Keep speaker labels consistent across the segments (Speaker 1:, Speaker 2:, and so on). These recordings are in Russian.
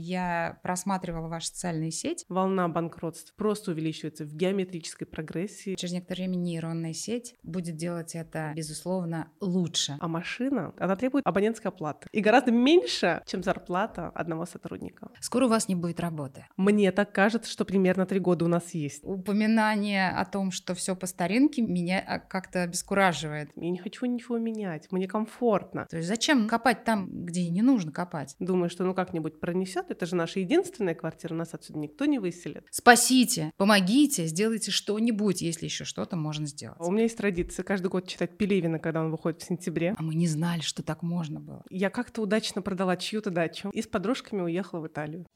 Speaker 1: Я просматривала ваши социальные сети.
Speaker 2: Волна банкротств просто увеличивается в геометрической прогрессии.
Speaker 1: Через некоторое время нейронная сеть будет делать это, безусловно, лучше.
Speaker 2: А машина, она требует абонентской оплаты. И гораздо меньше, чем зарплата одного сотрудника.
Speaker 1: Скоро у вас не будет работы.
Speaker 2: Мне так кажется, что примерно три года у нас есть.
Speaker 1: Упоминание о том, что все по старинке, меня а, как-то обескураживает.
Speaker 2: Я не хочу ничего менять, мне комфортно.
Speaker 1: То есть зачем копать там, где не нужно копать?
Speaker 2: Думаю, что ну как-нибудь пронесет это же наша единственная квартира, нас отсюда никто не выселит.
Speaker 1: Спасите, помогите, сделайте что-нибудь, если еще что-то можно сделать.
Speaker 2: У меня есть традиция каждый год читать Пелевина, когда он выходит в сентябре.
Speaker 1: А мы не знали, что так можно было.
Speaker 2: Я как-то удачно продала чью-то дачу и с подружками уехала в Италию.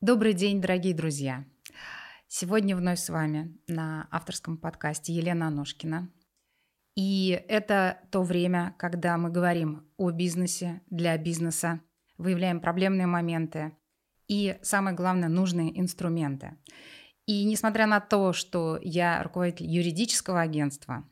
Speaker 1: Добрый день, дорогие друзья! Сегодня вновь с вами на авторском подкасте Елена Аношкина, и это то время, когда мы говорим о бизнесе для бизнеса, выявляем проблемные моменты и, самое главное, нужные инструменты. И несмотря на то, что я руководитель юридического агентства,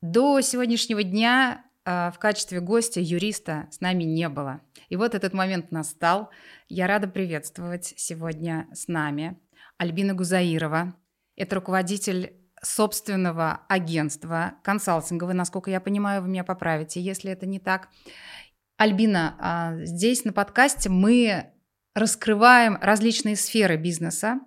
Speaker 1: до сегодняшнего дня э, в качестве гостя юриста с нами не было. И вот этот момент настал. Я рада приветствовать сегодня с нами Альбина Гузаирова. Это руководитель собственного агентства консалтингового, насколько я понимаю, вы меня поправите, если это не так. Альбина, а, здесь на подкасте мы раскрываем различные сферы бизнеса,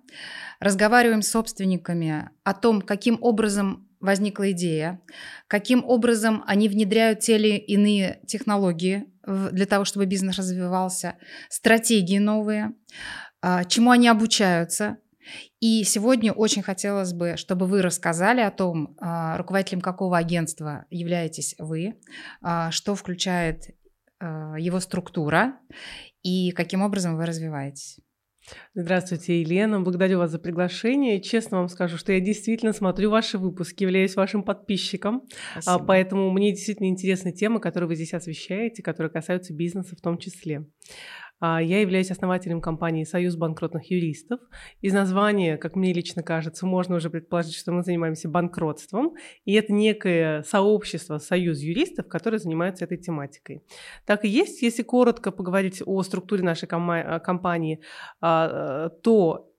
Speaker 1: разговариваем с собственниками о том, каким образом возникла идея, каким образом они внедряют те или иные технологии для того, чтобы бизнес развивался, стратегии новые, а, чему они обучаются, и сегодня очень хотелось бы, чтобы вы рассказали о том, а, руководителем какого агентства являетесь вы, а, что включает а, его структура и каким образом вы развиваетесь.
Speaker 2: Здравствуйте, Елена. Благодарю вас за приглашение. Честно вам скажу, что я действительно смотрю ваши выпуски, являюсь вашим подписчиком. Спасибо. Поэтому мне действительно интересны темы, которые вы здесь освещаете, которые касаются бизнеса в том числе. А, я являюсь основателем компании «Союз банкротных юристов». Из названия, как мне лично кажется, можно уже предположить, что мы занимаемся банкротством. И это некое сообщество, союз юристов, которые занимаются этой тематикой. Так и есть, если коротко поговорить о структуре нашей компании, а,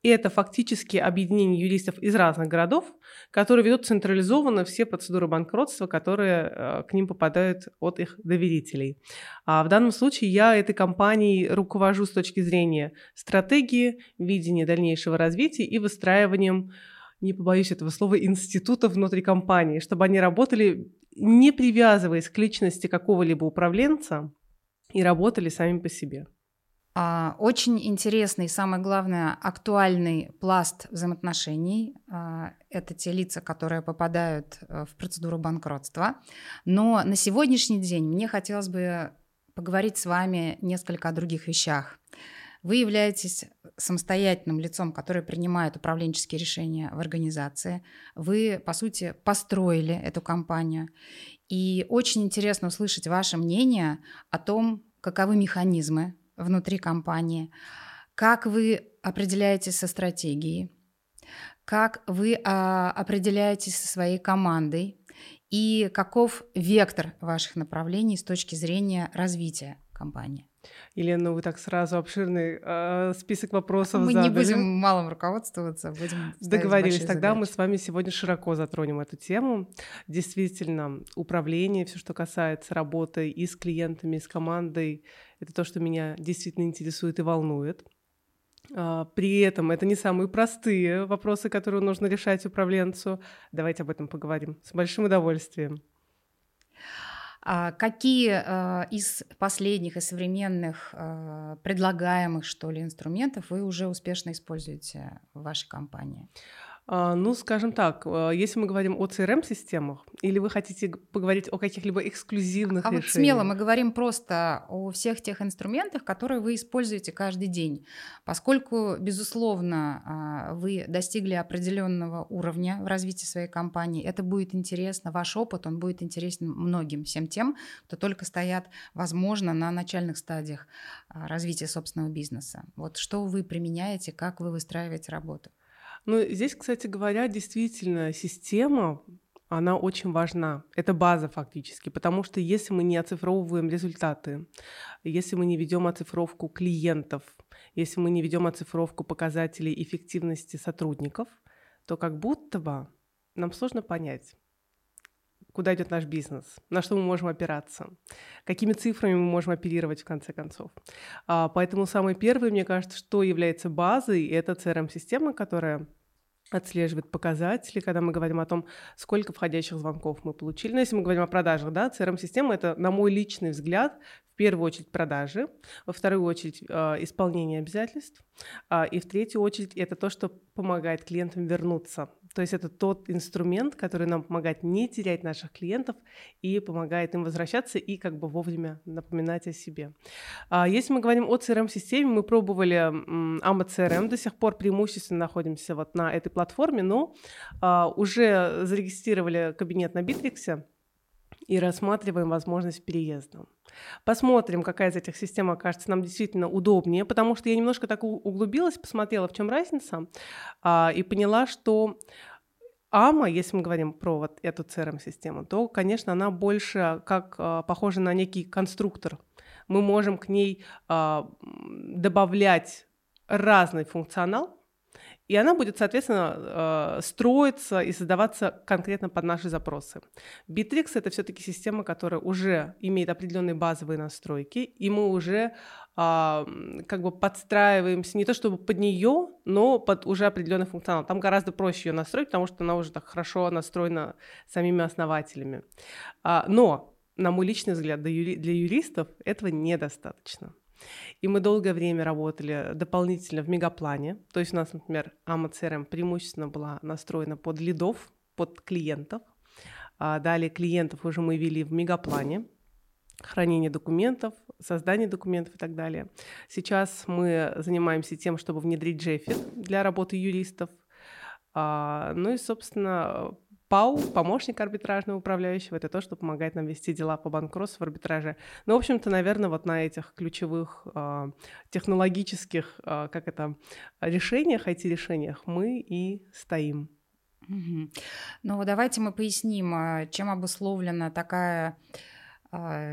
Speaker 2: то это фактически объединение юристов из разных городов, которые ведут централизованно все процедуры банкротства, которые э, к ним попадают от их доверителей. А в данном случае я этой компанией руковожу с точки зрения стратегии, видения дальнейшего развития и выстраиванием, не побоюсь этого слова, института внутри компании, чтобы они работали не привязываясь к личности какого-либо управленца и работали сами по себе.
Speaker 1: А, очень интересный, самое главное, актуальный пласт взаимоотношений. А, это те лица, которые попадают э, в процедуру банкротства. Но на сегодняшний день мне хотелось бы поговорить с вами несколько о других вещах. Вы являетесь самостоятельным лицом, которое принимает управленческие решения в организации. Вы, по сути, построили эту компанию. И очень интересно услышать ваше мнение о том, каковы механизмы внутри компании, как вы определяетесь со стратегией, как вы а, определяетесь со своей командой и каков вектор ваших направлений с точки зрения развития компании.
Speaker 2: Елена, ну вы так сразу обширный э, список вопросов
Speaker 1: Мы
Speaker 2: задали.
Speaker 1: не будем малым руководствоваться, будем
Speaker 2: Договорились. Тогда
Speaker 1: задачи.
Speaker 2: мы с вами сегодня широко затронем эту тему. Действительно, управление, все, что касается работы и с клиентами, и с командой, это то, что меня действительно интересует и волнует. А, при этом это не самые простые вопросы, которые нужно решать управленцу. Давайте об этом поговорим с большим удовольствием.
Speaker 1: А какие э, из последних и современных предлагаемых, что ли, инструментов вы уже успешно используете в вашей компании?
Speaker 2: А, ну, скажем так, а, если мы говорим о CRM-системах, или вы хотите поговорить о каких-либо эксклюзивных
Speaker 1: а
Speaker 2: решениях?
Speaker 1: вот смело мы говорим просто о всех тех инструментах, которые вы используете каждый день, поскольку, безусловно, а, вы достигли определенного уровня в развитии своей компании, это будет интересно, ваш опыт, он будет интересен многим, всем тем, кто только стоят, возможно, на начальных стадиях развития собственного бизнеса. Вот что вы применяете, как вы выстраиваете работу?
Speaker 2: Ну, здесь, кстати говоря, действительно система она очень важна. Это база фактически, потому что если мы не оцифровываем результаты, если мы не ведем оцифровку клиентов, если мы не ведем оцифровку показателей эффективности сотрудников, то как будто бы нам сложно понять, куда идет наш бизнес, на что мы можем опираться, какими цифрами мы можем оперировать в конце концов. А, поэтому самое первое, мне кажется, что является базой, это CRM-система, которая отслеживает показатели, когда мы говорим о том, сколько входящих звонков мы получили. Но если мы говорим о продажах, да, CRM-система — это, на мой личный взгляд, в первую очередь продажи, во вторую очередь э, исполнение обязательств, э, и в третью очередь это то, что помогает клиентам вернуться. То есть это тот инструмент, который нам помогает не терять наших клиентов и помогает им возвращаться и как бы вовремя напоминать о себе. А если мы говорим о CRM-системе, мы пробовали AMA CRM, до сих пор преимущественно находимся вот на этой платформе, но а, уже зарегистрировали кабинет на Битриксе, и рассматриваем возможность переезда. Посмотрим, какая из этих систем окажется нам действительно удобнее, потому что я немножко так углубилась, посмотрела, в чем разница, а, и поняла, что АМА, если мы говорим про вот эту CRM-систему, то, конечно, она больше как а, похожа на некий конструктор. Мы можем к ней а, добавлять разный функционал, и она будет, соответственно, э, строиться и создаваться конкретно под наши запросы. Bittrex — это все-таки система, которая уже имеет определенные базовые настройки, и мы уже а, как бы подстраиваемся не то чтобы под нее, но под уже определенный функционал. Там гораздо проще ее настроить, потому что она уже так хорошо настроена самими основателями. А, но, на мой личный взгляд, для юристов этого недостаточно. И мы долгое время работали дополнительно в мегаплане. То есть у нас, например, CRM преимущественно была настроена под лидов, под клиентов. А далее клиентов уже мы вели в мегаплане хранение документов, создание документов и так далее. Сейчас мы занимаемся тем, чтобы внедрить Jeffit для работы юристов. А, ну и, собственно, ПАУ, помощник арбитражного управляющего, это то, что помогает нам вести дела по банкротству в арбитраже. Ну, в общем-то, наверное, вот на этих ключевых э, технологических, э, как это, решениях, IT-решениях мы и стоим.
Speaker 1: Угу. Ну, давайте мы поясним, чем обусловлена такая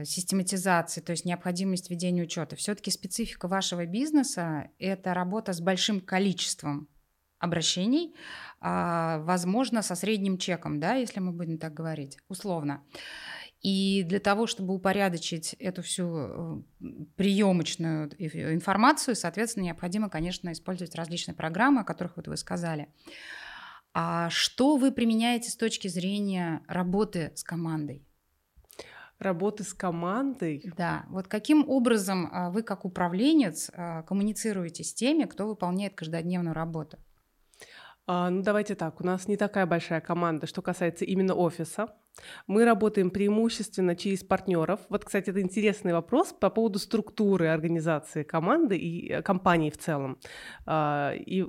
Speaker 1: систематизации, то есть необходимость ведения учета. Все-таки специфика вашего бизнеса – это работа с большим количеством обращений, а, возможно, со средним чеком, да, если мы будем так говорить, условно. И для того, чтобы упорядочить эту всю э, приемочную информацию, соответственно, необходимо, конечно, использовать различные программы, о которых вот вы сказали. А что вы применяете с точки зрения работы с командой?
Speaker 2: Работы с командой?
Speaker 1: Да. Вот каким образом а, вы, как управленец, а, коммуницируете с теми, кто выполняет каждодневную работу?
Speaker 2: А, ну, давайте так, у нас не такая большая команда, что касается именно офиса. Мы работаем преимущественно через партнеров. Вот, кстати, это интересный вопрос по поводу структуры организации команды и э, компании в целом. А, и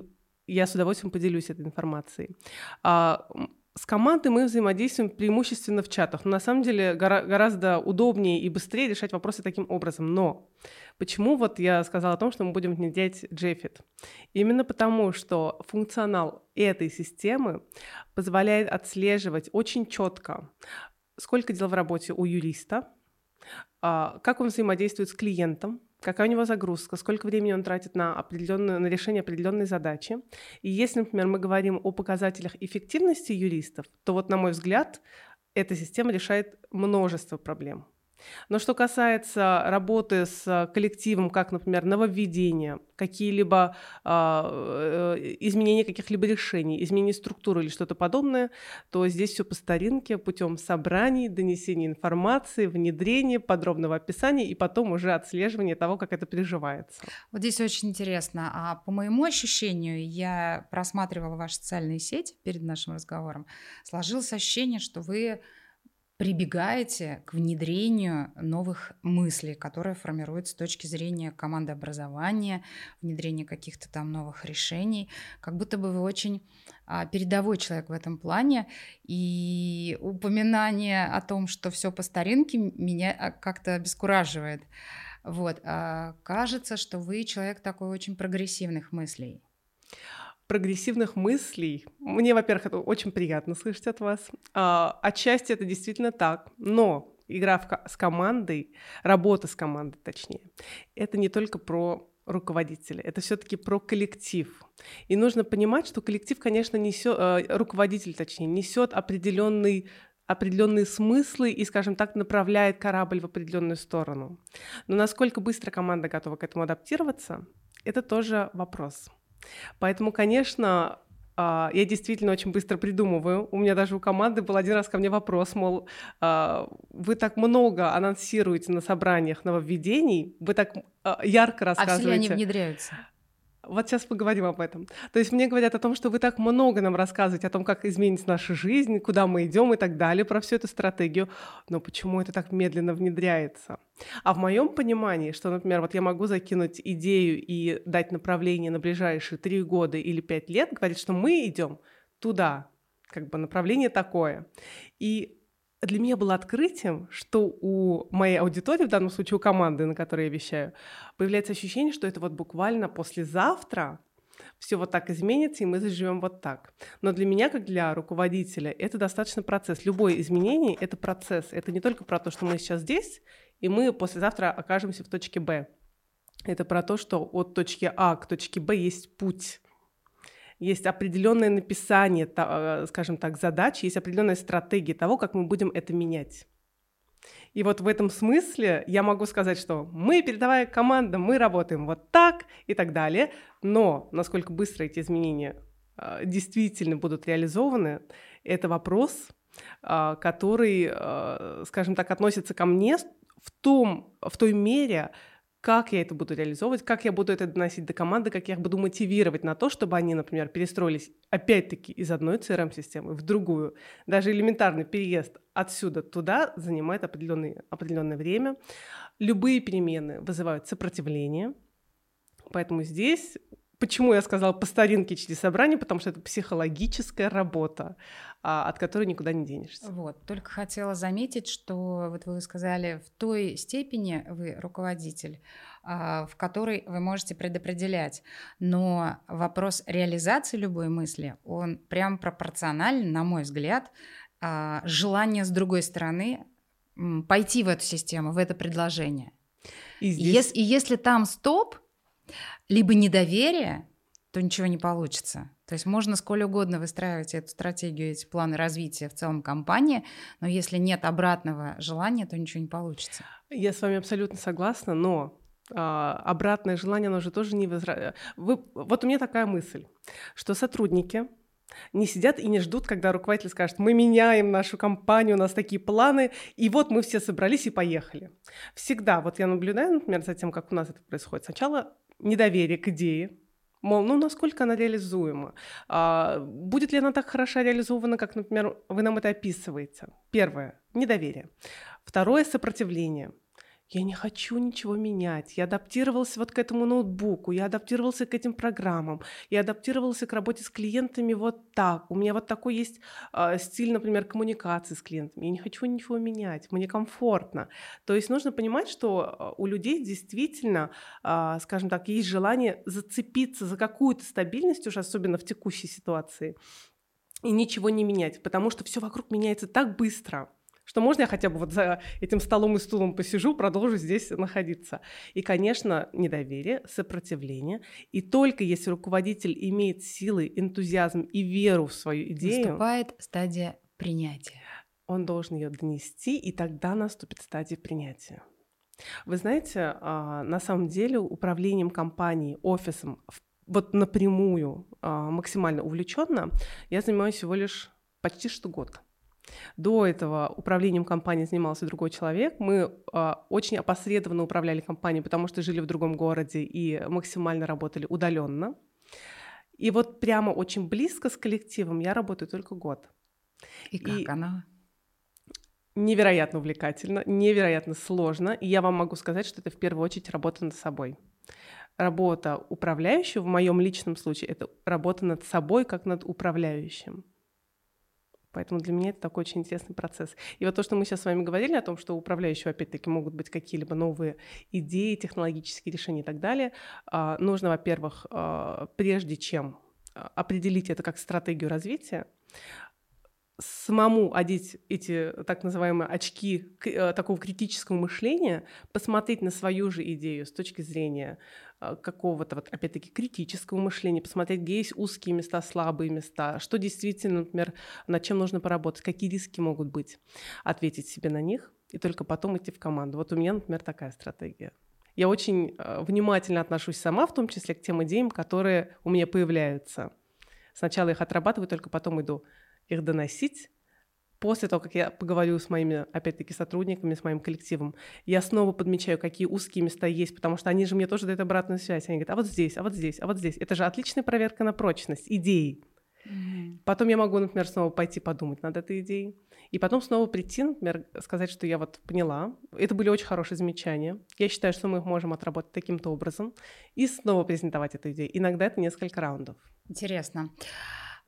Speaker 2: я с удовольствием поделюсь этой информацией. А, с командой мы взаимодействуем преимущественно в чатах. Но на самом деле гора- гораздо удобнее и быстрее решать вопросы таким образом. Но почему вот я сказала о том, что мы будем внедрять Jeffit? Именно потому, что функционал этой системы позволяет отслеживать очень четко, сколько дел в работе у юриста, а, как он взаимодействует с клиентом, какая у него загрузка, сколько времени он тратит на, определенную, на решение определенной задачи. И если, например, мы говорим о показателях эффективности юристов, то вот, на мой взгляд, эта система решает множество проблем. Но что касается работы с коллективом, как, например, нововведения, какие-либо а, э, изменения каких-либо решений, изменение структуры или что-то подобное, то здесь все по старинке, путем собраний, донесения информации, внедрения, подробного описания и потом уже отслеживания того, как это переживается.
Speaker 1: Вот здесь очень интересно. А по моему ощущению, я просматривала ваши социальные сети перед нашим разговором, сложилось ощущение, что вы прибегаете к внедрению новых мыслей, которые формируются с точки зрения команды образования, внедрения каких-то там новых решений. Как будто бы вы очень а, передовой человек в этом плане. И упоминание о том, что все по старинке, меня а, как-то обескураживает. Вот. А кажется, что вы человек такой очень прогрессивных мыслей.
Speaker 2: Прогрессивных мыслей. Мне, во-первых, это очень приятно слышать от вас. А, отчасти это действительно так, но игра в, с командой, работа с командой, точнее, это не только про руководителя, это все-таки про коллектив. И нужно понимать, что коллектив, конечно, несет, э, руководитель, точнее, несет определенный определенные смыслы и, скажем так, направляет корабль в определенную сторону. Но насколько быстро команда готова к этому адаптироваться, это тоже вопрос. Поэтому, конечно, а, я действительно очень быстро придумываю. У меня даже у команды был один раз ко мне вопрос, мол, а, вы так много анонсируете на собраниях нововведений, вы так а, ярко рассказываете. А все
Speaker 1: ли они внедряются?
Speaker 2: Вот сейчас поговорим об этом. То есть мне говорят о том, что вы так много нам рассказываете о том, как изменится наша жизнь, куда мы идем и так далее, про всю эту стратегию. Но почему это так медленно внедряется? А в моем понимании, что, например, вот я могу закинуть идею и дать направление на ближайшие три года или пять лет, говорит, что мы идем туда, как бы направление такое. И для меня было открытием, что у моей аудитории, в данном случае у команды, на которой я вещаю, появляется ощущение, что это вот буквально послезавтра все вот так изменится, и мы заживем вот так. Но для меня, как для руководителя, это достаточно процесс. Любое изменение — это процесс. Это не только про то, что мы сейчас здесь, и мы послезавтра окажемся в точке Б. Это про то, что от точки А к точке Б есть путь есть определенное написание, э, скажем так, задач, есть определенная стратегия того, как мы будем это менять. И вот в этом смысле я могу сказать, что мы, передовая команда, мы работаем вот так и так далее, но насколько быстро эти изменения э, действительно будут реализованы, это вопрос, э, который, скажем так, относится ко мне в, том, в той мере, как я это буду реализовывать, как я буду это доносить до команды, как я их буду мотивировать на то, чтобы они, например, перестроились опять-таки из одной CRM-системы в другую. Даже элементарный переезд отсюда туда занимает определенное, время. Любые перемены вызывают сопротивление, поэтому здесь Почему я сказала по старинке через собрание? Потому что это психологическая работа, а, от которой никуда не денешься.
Speaker 1: Вот. Только хотела заметить, что вот вы сказали, в той степени вы руководитель, а, в которой вы можете предопределять. Но вопрос реализации любой мысли, он прям пропорционален, на мой взгляд, а, желание с другой стороны пойти в эту систему, в это предложение. И, здесь... и, если, и если там стоп, либо недоверие, то ничего не получится. То есть можно сколь угодно выстраивать эту стратегию, эти планы развития в целом компании, но если нет обратного желания, то ничего не получится.
Speaker 2: Я с вами абсолютно согласна, но а, обратное желание, оно же тоже не возра... Вы... Вот у меня такая мысль, что сотрудники не сидят и не ждут, когда руководитель скажет, мы меняем нашу компанию, у нас такие планы, и вот мы все собрались и поехали. Всегда, вот я наблюдаю, например, за тем, как у нас это происходит. Сначала недоверие к идее, Мол, ну насколько она реализуема? А, будет ли она так хорошо реализована, как, например, вы нам это описываете? Первое – недоверие. Второе – сопротивление я не хочу ничего менять. Я адаптировался вот к этому ноутбуку, я адаптировался к этим программам, я адаптировался к работе с клиентами вот так. У меня вот такой есть э, стиль, например, коммуникации с клиентами. Я не хочу ничего менять, мне комфортно. То есть нужно понимать, что а, у людей действительно, э, скажем так, есть желание зацепиться за какую-то стабильность уже, особенно в текущей ситуации, и ничего не менять, потому что все вокруг меняется так быстро что можно я хотя бы вот за этим столом и стулом посижу, продолжу здесь находиться. И, конечно, недоверие, сопротивление. И только если руководитель имеет силы, энтузиазм и веру в свою идею...
Speaker 1: Наступает стадия принятия.
Speaker 2: Он должен ее донести, и тогда наступит стадия принятия. Вы знаете, а, на самом деле управлением компанией, офисом вот напрямую а, максимально увлеченно я занимаюсь всего лишь почти что год. До этого управлением компанией занимался другой человек. Мы э, очень опосредованно управляли компанией, потому что жили в другом городе и максимально работали удаленно. И вот прямо очень близко с коллективом я работаю только год.
Speaker 1: И как и она?
Speaker 2: Невероятно увлекательно, невероятно сложно. И я вам могу сказать, что это в первую очередь работа над собой. Работа управляющего в моем личном случае это работа над собой как над управляющим. Поэтому для меня это такой очень интересный процесс. И вот то, что мы сейчас с вами говорили о том, что у управляющего, опять-таки, могут быть какие-либо новые идеи, технологические решения и так далее, а, нужно, во-первых, а, прежде чем определить это как стратегию развития, самому одеть эти так называемые очки э, такого критического мышления, посмотреть на свою же идею с точки зрения какого-то, вот, опять-таки, критического мышления, посмотреть, где есть узкие места, слабые места, что действительно, например, над чем нужно поработать, какие риски могут быть, ответить себе на них и только потом идти в команду. Вот у меня, например, такая стратегия. Я очень э, внимательно отношусь сама, в том числе к тем идеям, которые у меня появляются. Сначала их отрабатываю, только потом иду их доносить. После того, как я поговорю с моими, опять-таки, сотрудниками, с моим коллективом, я снова подмечаю, какие узкие места есть, потому что они же мне тоже дают обратную связь. Они говорят, а вот здесь, а вот здесь, а вот здесь. Это же отличная проверка на прочность идеи. Mm-hmm. Потом я могу, например, снова пойти подумать над этой идеей. И потом снова прийти, например, сказать, что я вот поняла. Это были очень хорошие замечания. Я считаю, что мы их можем отработать таким-то образом. И снова презентовать эту идею. Иногда это несколько раундов.
Speaker 1: Интересно.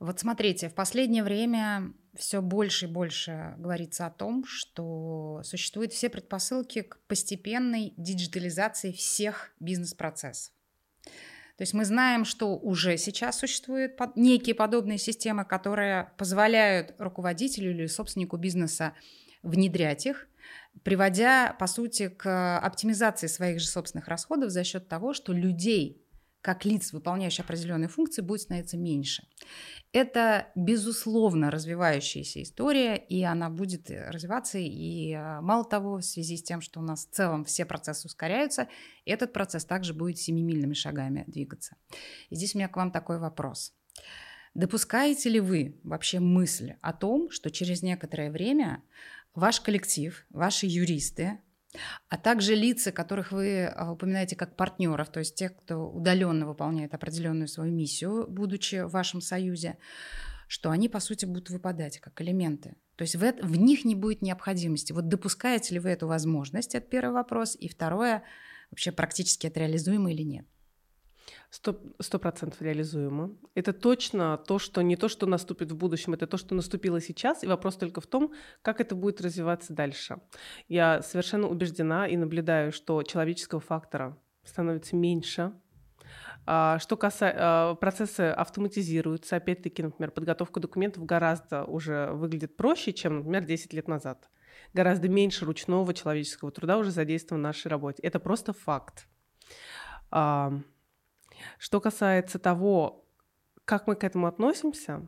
Speaker 1: Вот смотрите, в последнее время все больше и больше говорится о том, что существуют все предпосылки к постепенной диджитализации всех бизнес-процессов. То есть мы знаем, что уже сейчас существуют некие подобные системы, которые позволяют руководителю или собственнику бизнеса внедрять их, приводя, по сути, к оптимизации своих же собственных расходов за счет того, что людей как лиц, выполняющих определенные функции, будет становиться меньше. Это, безусловно, развивающаяся история, и она будет развиваться. И а, мало того, в связи с тем, что у нас в целом все процессы ускоряются, этот процесс также будет семимильными шагами двигаться. И здесь у меня к вам такой вопрос. Допускаете ли вы вообще мысль о том, что через некоторое время ваш коллектив, ваши юристы, а также лица, которых вы а, упоминаете как партнеров, то есть тех, кто удаленно выполняет определенную свою миссию, будучи в вашем союзе, что они, по сути, будут выпадать как элементы. То есть в, это, в них не будет необходимости. Вот допускаете ли вы эту возможность? Это первый вопрос. И второе, вообще практически это реализуемо или нет?
Speaker 2: Сто процентов реализуемо. Это точно то, что не то, что наступит в будущем, это то, что наступило сейчас, и вопрос только в том, как это будет развиваться дальше. Я совершенно убеждена и наблюдаю, что человеческого фактора становится меньше, а, что касается а, процессы автоматизируются, опять-таки, например, подготовка документов гораздо уже выглядит проще, чем, например, 10 лет назад. Гораздо меньше ручного человеческого труда уже задействовано в нашей работе. Это просто факт. Что касается того, как мы к этому относимся,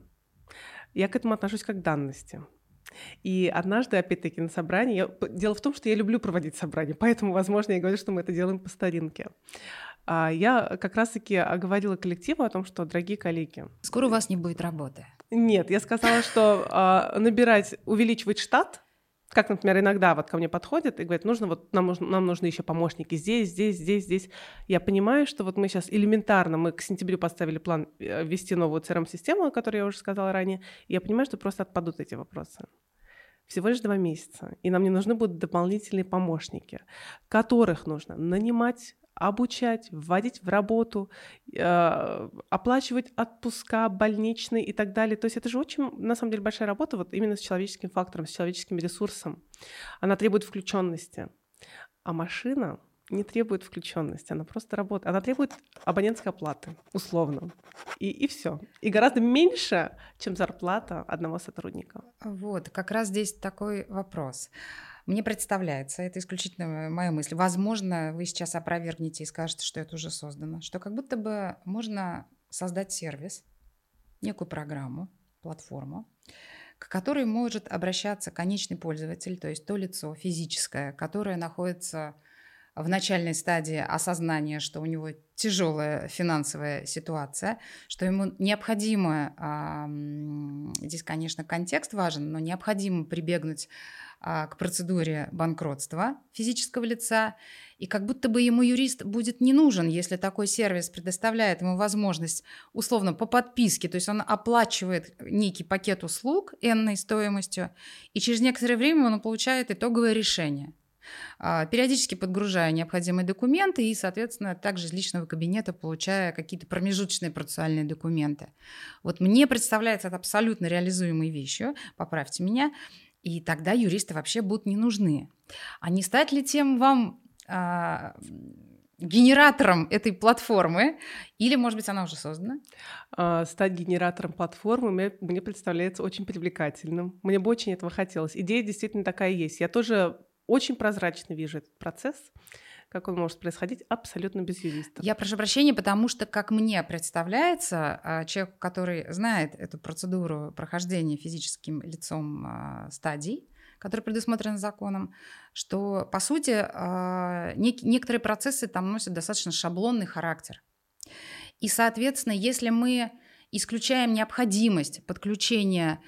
Speaker 2: я к этому отношусь как к данности. И однажды, опять-таки, на собрании... Я... Дело в том, что я люблю проводить собрания, поэтому, возможно, я говорю, что мы это делаем по старинке. А я как раз-таки оговорила коллективу о том, что, дорогие коллеги...
Speaker 1: Скоро у вас не будет работы.
Speaker 2: Нет, я сказала, что а, набирать, увеличивать штат как, например, иногда вот ко мне подходят и говорят, нужно вот нам, нужно, нам нужны еще помощники здесь, здесь, здесь, здесь. Я понимаю, что вот мы сейчас элементарно, мы к сентябрю поставили план э, ввести новую CRM-систему, о которой я уже сказала ранее, и я понимаю, что просто отпадут эти вопросы всего лишь два месяца, и нам не нужны будут дополнительные помощники, которых нужно нанимать обучать, вводить в работу, э, оплачивать отпуска, больничные и так далее. То есть это же очень, на самом деле, большая работа вот именно с человеческим фактором, с человеческим ресурсом. Она требует включенности. А машина не требует включенности, она просто работает. Она требует абонентской оплаты, условно. И, и все. И гораздо меньше, чем зарплата одного сотрудника.
Speaker 1: Вот, как раз здесь такой вопрос. Мне представляется, это исключительно моя мысль, возможно, вы сейчас опровергнете и скажете, что это уже создано, что как будто бы можно создать сервис, некую программу, платформу, к которой может обращаться конечный пользователь, то есть то лицо физическое, которое находится в начальной стадии осознания, что у него тяжелая финансовая ситуация, что ему необходимо, здесь, конечно, контекст важен, но необходимо прибегнуть а, к процедуре банкротства физического лица, и как будто бы ему юрист будет не нужен, если такой сервис предоставляет ему возможность, условно, по подписке, то есть он оплачивает некий пакет услуг энной стоимостью, и через некоторое время он получает итоговое решение – а, периодически подгружая необходимые документы и, соответственно, также из личного кабинета получая какие-то промежуточные процессуальные документы. Вот мне представляется это абсолютно реализуемой вещью, поправьте меня, и тогда юристы вообще будут не нужны. А не стать ли тем вам а, генератором этой платформы, или, может быть, она уже создана?
Speaker 2: А, стать генератором платформы мне, мне представляется очень привлекательным. Мне бы очень этого хотелось. Идея действительно такая есть. Я тоже очень прозрачно вижу этот процесс как он может происходить абсолютно без юриста.
Speaker 1: Я прошу прощения, потому что, как мне представляется, а, человек, который знает эту процедуру прохождения физическим лицом а, стадий, который предусмотрен законом, что, по сути, а, некоторые процессы там носят достаточно шаблонный характер. И, соответственно, если мы исключаем необходимость подключения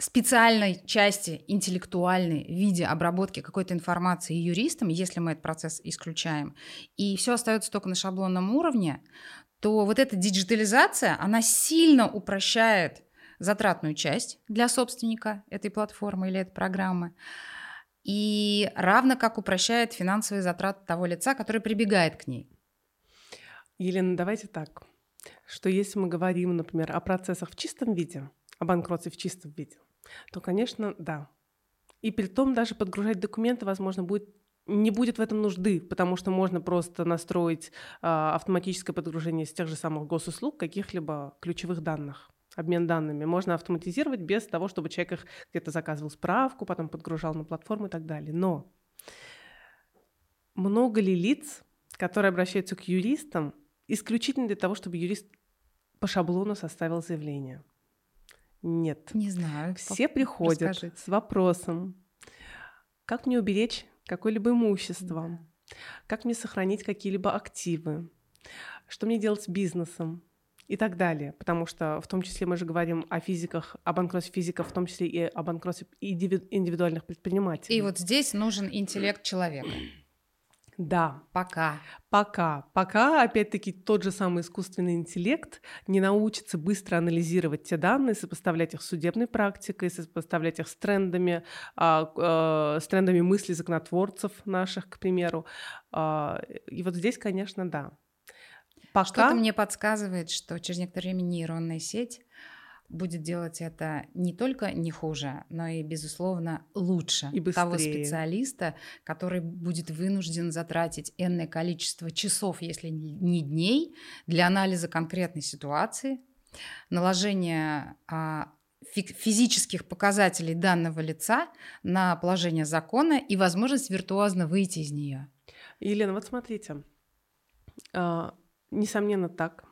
Speaker 1: специальной части интеллектуальной в виде обработки какой-то информации юристам, если мы этот процесс исключаем, и все остается только на шаблонном уровне, то вот эта диджитализация, она сильно упрощает затратную часть для собственника этой платформы или этой программы, и равно как упрощает финансовые затраты того лица, который прибегает к ней.
Speaker 2: Елена, давайте так, что если мы говорим, например, о процессах в чистом виде, о банкротстве в чистом виде, то, конечно, да. И при том даже подгружать документы, возможно, будет не будет в этом нужды, потому что можно просто настроить э, автоматическое подгружение с тех же самых госуслуг каких-либо ключевых данных обмен данными можно автоматизировать без того, чтобы человек их где-то заказывал справку, потом подгружал на платформу и так далее. Но много ли лиц, которые обращаются к юристам исключительно для того, чтобы юрист по шаблону составил заявление? Нет.
Speaker 1: Не знаю.
Speaker 2: Все приходят Расскажите. с вопросом, как мне уберечь какое-либо имущество, да. как мне сохранить какие-либо активы, что мне делать с бизнесом и так далее. Потому что в том числе мы же говорим о физиках, о банкротстве физиков, в том числе и о банкротстве индивидуальных предпринимателей.
Speaker 1: И вот здесь нужен интеллект человека.
Speaker 2: Да.
Speaker 1: Пока.
Speaker 2: Пока. Пока, опять-таки, тот же самый искусственный интеллект не научится быстро анализировать те данные, сопоставлять их с судебной практикой, сопоставлять их с трендами, а, э, с трендами мыслей законотворцев наших, к примеру. А, и вот здесь, конечно, да.
Speaker 1: Пока... Что-то мне подсказывает, что через некоторое время нейронная сеть будет делать это не только не хуже, но и, безусловно, лучше
Speaker 2: и
Speaker 1: того специалиста, который будет вынужден затратить энное количество часов, если не дней, для анализа конкретной ситуации, наложения а, физических показателей данного лица на положение закона и возможность виртуозно выйти из нее.
Speaker 2: Елена, вот смотрите, а, несомненно так.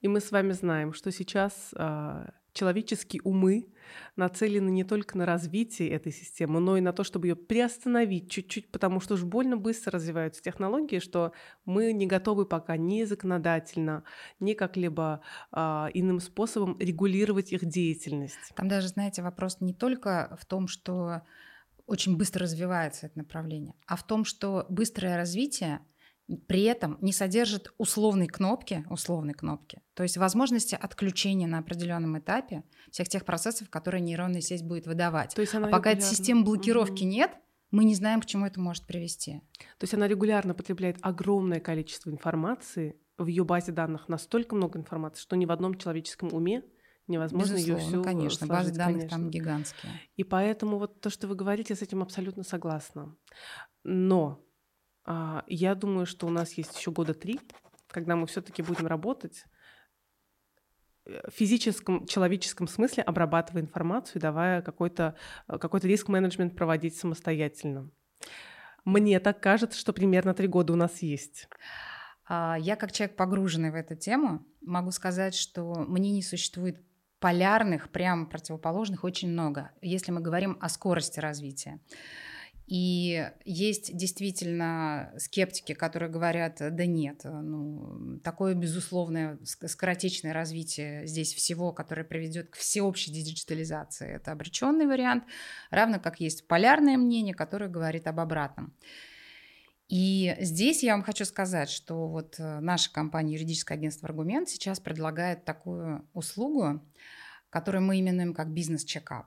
Speaker 2: И мы с вами знаем, что сейчас а, человеческие умы нацелены не только на развитие этой системы, но и на то, чтобы ее приостановить чуть-чуть, потому что уж больно быстро развиваются технологии, что мы не готовы пока ни законодательно, ни как-либо а, иным способом регулировать их деятельность.
Speaker 1: Там даже, знаете, вопрос не только в том, что очень быстро развивается это направление, а в том, что быстрое развитие при этом не содержит условной кнопки, условной кнопки, то есть возможности отключения на определенном этапе всех тех процессов, которые нейронная сеть будет выдавать. То есть она а пока этой системы блокировки угу. нет, мы не знаем, к чему это может привести.
Speaker 2: То есть она регулярно потребляет огромное количество информации, в ее базе данных настолько много информации, что ни в одном человеческом уме невозможно ее всю
Speaker 1: конечно, сложить, базы данных конечно. там гигантские.
Speaker 2: И поэтому вот то, что вы говорите, я с этим абсолютно согласна. Но а, я думаю, что у нас есть еще года три, когда мы все-таки будем работать э, в физическом, человеческом смысле, обрабатывая информацию, давая какой-то э, какой риск-менеджмент проводить самостоятельно. Мне так кажется, что примерно три года у нас есть.
Speaker 1: А, я, как человек, погруженный в эту тему, могу сказать, что мне не существует полярных, прям противоположных очень много, если мы говорим о скорости развития. И есть действительно скептики, которые говорят, да нет, ну, такое безусловное скоротечное развитие здесь всего, которое приведет к всеобщей диджитализации, это обреченный вариант, равно как есть полярное мнение, которое говорит об обратном. И здесь я вам хочу сказать, что вот э, наша компания юридическое агентство «Аргумент» сейчас предлагает такую услугу, которую мы именуем как бизнес-чекап,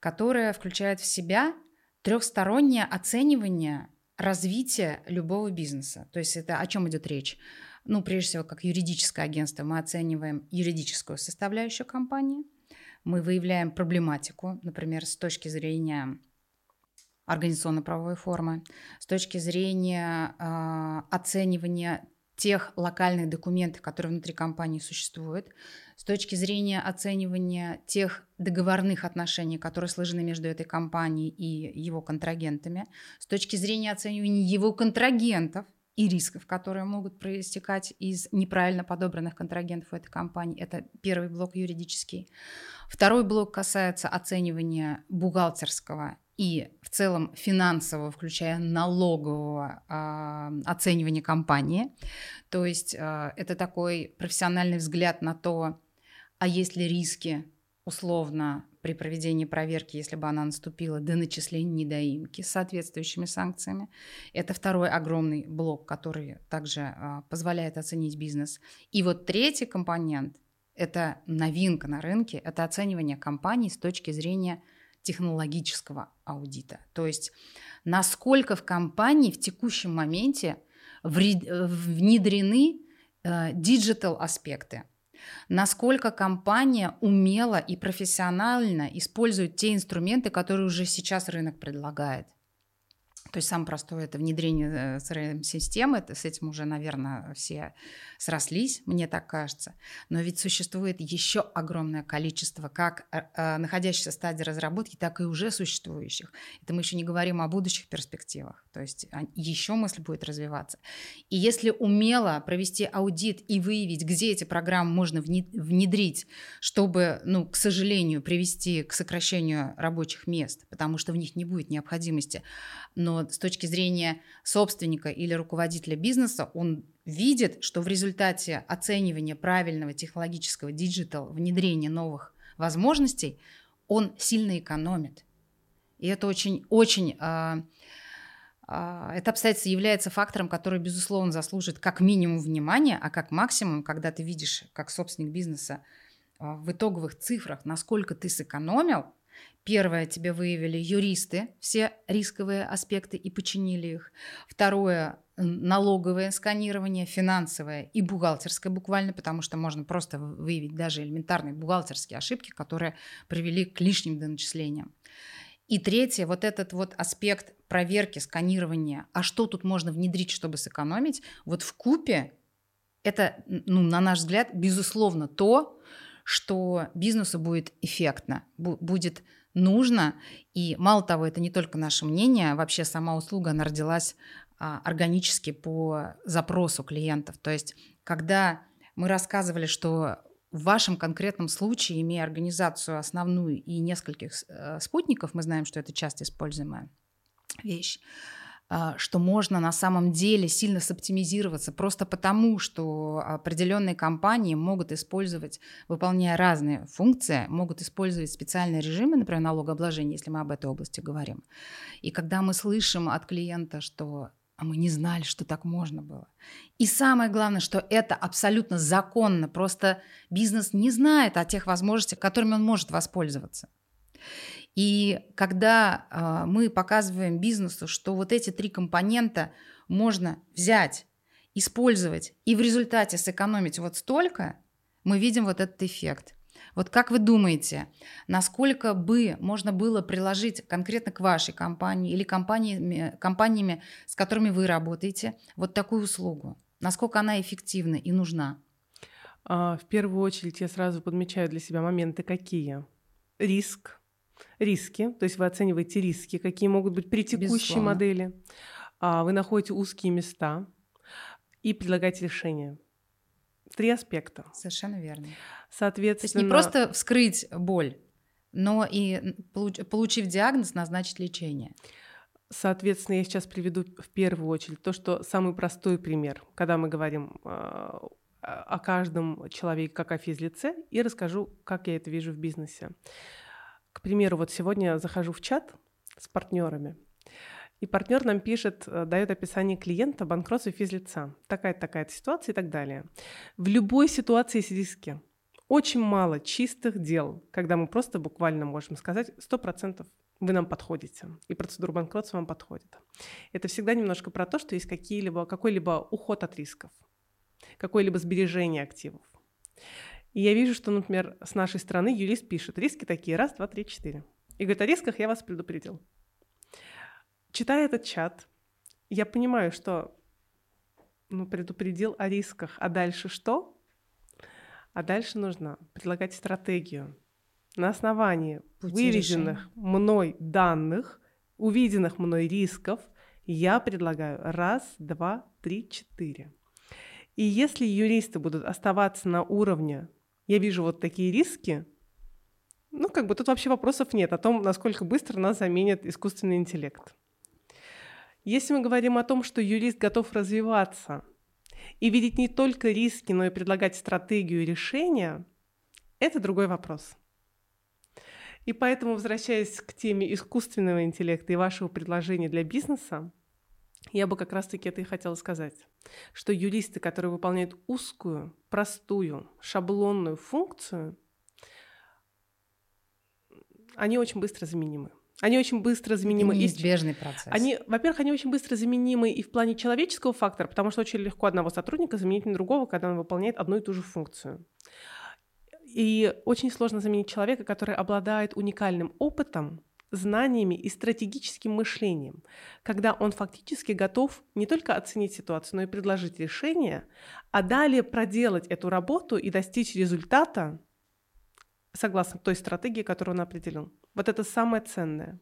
Speaker 1: которая включает в себя трехстороннее оценивание развития любого бизнеса. То есть это о чем идет речь? Ну, прежде всего, как юридическое агентство мы оцениваем юридическую составляющую компании, мы выявляем проблематику, например, с точки зрения организационно-правовой формы, с точки зрения э, оценивания тех локальных документов, которые внутри компании существуют, с точки зрения оценивания тех договорных отношений, которые сложены между этой компанией и его контрагентами, с точки зрения оценивания его контрагентов и рисков, которые могут проистекать из неправильно подобранных контрагентов в этой компании. Это первый блок юридический. Второй блок касается оценивания бухгалтерского и в целом финансового, включая налогового э, оценивания компании. То есть э, это такой профессиональный взгляд на то, а есть ли риски условно при проведении проверки, если бы она наступила до начисления недоимки с соответствующими санкциями. Это второй огромный блок, который также э, позволяет оценить бизнес. И вот третий компонент – это новинка на рынке, это оценивание компании с точки зрения технологического аудита. То есть насколько в компании в текущем моменте внедрены digital э, аспекты, насколько компания умело и профессионально использует те инструменты, которые уже сейчас рынок предлагает. То есть самое простое это внедрение CRM-системы, с этим уже, наверное, все срослись, мне так кажется. Но ведь существует еще огромное количество как э, э, находящихся в стадии разработки, так и уже существующих. Это мы еще не говорим о будущих перспективах. То есть еще мысль будет развиваться. И если умело провести аудит и выявить, где эти программы можно внедрить, чтобы, ну, к сожалению, привести к сокращению рабочих мест, потому что в них не будет необходимости, но с точки зрения собственника или руководителя бизнеса он видит, что в результате оценивания правильного технологического digital, внедрения новых возможностей, он сильно экономит. И это очень, очень а, а, это обстоятельство является фактором, который, безусловно, заслужит как минимум внимания, а как максимум, когда ты видишь, как собственник бизнеса а, в итоговых цифрах, насколько ты сэкономил, Первое, тебе выявили юристы все рисковые аспекты и починили их. Второе, налоговое сканирование, финансовое и бухгалтерское буквально, потому что можно просто выявить даже элементарные бухгалтерские ошибки, которые привели к лишним доначислениям. И третье, вот этот вот аспект проверки, сканирования, а что тут можно внедрить, чтобы сэкономить, вот в купе это, ну, на наш взгляд, безусловно, то, что бизнесу будет эффектно, будет нужно. И мало того, это не только наше мнение, вообще сама услуга, она родилась а, органически по запросу клиентов. То есть, когда мы рассказывали, что в вашем конкретном случае, имея организацию основную и нескольких э, спутников, мы знаем, что это часто используемая вещь, а, что можно на самом деле сильно соптимизироваться просто потому, что определенные компании могут использовать, выполняя разные функции, могут использовать специальные режимы, например, налогообложения, если мы об этой области говорим. И когда мы слышим от клиента, что а мы не знали, что так можно было. И самое главное, что это абсолютно законно. Просто бизнес не знает о тех возможностях, которыми он может воспользоваться. И когда э, мы показываем бизнесу, что вот эти три компонента можно взять, использовать и в результате сэкономить вот столько, мы видим вот этот эффект. Вот как вы думаете, насколько бы можно было приложить конкретно к вашей компании или компаниями, компаниями, с которыми вы работаете, вот такую услугу? Насколько она эффективна и нужна?
Speaker 2: А, в первую очередь я сразу подмечаю для себя моменты какие. Риск, риски, то есть вы оцениваете риски, какие могут быть при текущей Безусловно. модели, а, вы находите узкие места и предлагаете решение. Три аспекта.
Speaker 1: Совершенно верно.
Speaker 2: Соответственно...
Speaker 1: То есть не просто вскрыть боль, но и, получив диагноз, назначить лечение.
Speaker 2: Соответственно, я сейчас приведу в первую очередь то, что самый простой пример, когда мы говорим э, о каждом человеке как о физлице, и расскажу, как я это вижу в бизнесе. К примеру, вот сегодня я захожу в чат с партнерами, и партнер нам пишет, э, дает описание клиента, банкротства физлица. Такая-то такая ситуация и так далее. В любой ситуации есть риски. Очень мало чистых дел, когда мы просто буквально можем сказать 100% вы нам подходите, и процедура банкротства вам подходит. Это всегда немножко про то, что есть какие-либо, какой-либо уход от рисков, какое-либо сбережение активов. И я вижу, что, например, с нашей стороны юрист пишет, риски такие, раз, два, три, четыре. И говорит, о рисках я вас предупредил. читая этот чат, я понимаю, что ну, предупредил о рисках, а дальше что? А дальше нужно предлагать стратегию на основании Пути выведенных решения. мной данных, увиденных мной рисков, я предлагаю раз, два, три, четыре. И если юристы будут оставаться на уровне, я вижу вот такие риски, ну, как бы тут вообще вопросов нет о том, насколько быстро нас заменит искусственный интеллект. Если мы говорим о том, что юрист готов развиваться и видеть не только риски, но и предлагать стратегию решения, это другой вопрос. И поэтому, возвращаясь к теме искусственного интеллекта и вашего предложения для бизнеса, я бы как раз-таки это и хотела сказать, что юристы, которые выполняют узкую, простую, шаблонную функцию, они очень быстро заменимы. Они очень быстро заменимы.
Speaker 1: Это неизбежный процесс.
Speaker 2: Они, во-первых, они очень быстро заменимы и в плане человеческого фактора, потому что очень легко одного сотрудника заменить на другого, когда он выполняет одну и ту же функцию. И очень сложно заменить человека, который обладает уникальным опытом, знаниями и стратегическим мышлением, когда он фактически готов не только оценить ситуацию, но и предложить решение, а далее проделать эту работу и достичь результата согласно той стратегии, которую он определил. Вот это самое ценное.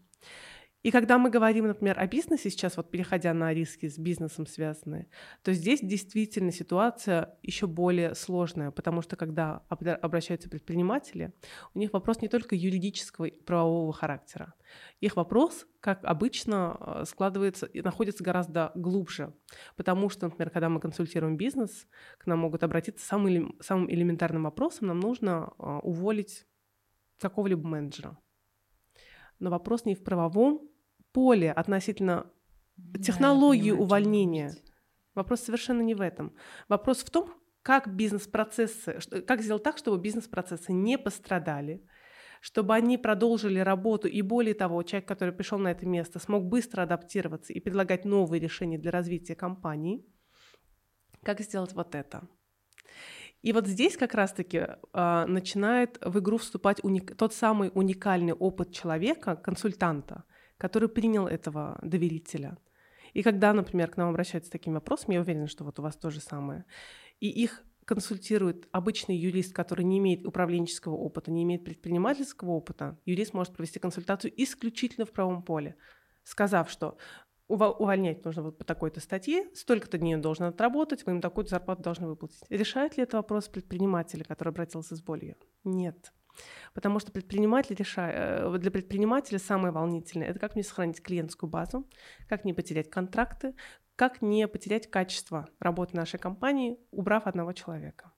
Speaker 2: И когда мы говорим, например, о бизнесе сейчас, вот переходя на риски с бизнесом связанные, то здесь действительно ситуация еще более сложная, потому что когда обращаются предприниматели, у них вопрос не только юридического и правового характера. Их вопрос, как обычно, э, складывается и находится гораздо глубже, потому что, например, когда мы консультируем бизнес, к нам могут обратиться самым, самым элементарным вопросом, нам нужно э, уволить какого-либо менеджера. Но вопрос не в правовом поле относительно да, технологии понимаю, увольнения. Вопрос совершенно не в этом. Вопрос в том, как бизнес-процессы, как сделать так, чтобы бизнес-процессы не пострадали, чтобы они продолжили работу, и более того, человек, который пришел на это место, смог быстро адаптироваться и предлагать новые решения для развития компании. Как сделать вот это? И вот здесь как раз-таки э, начинает в игру вступать уник... тот самый уникальный опыт человека, консультанта – который принял этого доверителя. И когда, например, к нам обращаются с такими вопросами, я уверена, что вот у вас то же самое, и их консультирует обычный юрист, который не имеет управленческого опыта, не имеет предпринимательского опыта, юрист может провести консультацию исключительно в правом поле, сказав, что увольнять нужно вот по такой-то статье, столько-то дней он должен отработать, мы им такую-то зарплату должны выплатить. Решает ли это вопрос предпринимателя, который обратился с болью? Нет. Потому что предприниматель решает, э, для предпринимателя самое волнительное – это как мне сохранить клиентскую базу, как не потерять контракты, как не потерять качество работы нашей компании, убрав одного человека.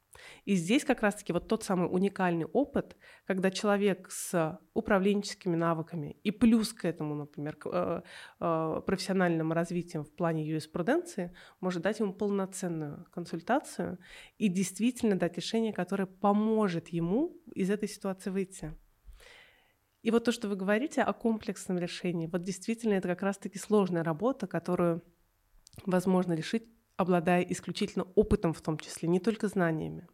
Speaker 2: И здесь как раз-таки вот тот самый уникальный опыт, когда человек с управленческими навыками и плюс к этому, например, к, э, э, профессиональным развитием в плане юриспруденции может дать ему полноценную консультацию и действительно дать решение, которое поможет ему из этой ситуации выйти. И вот то, что вы говорите о комплексном решении, вот действительно это как раз-таки сложная работа, которую возможно решить обладая исключительно опытом в том числе, не только знаниями,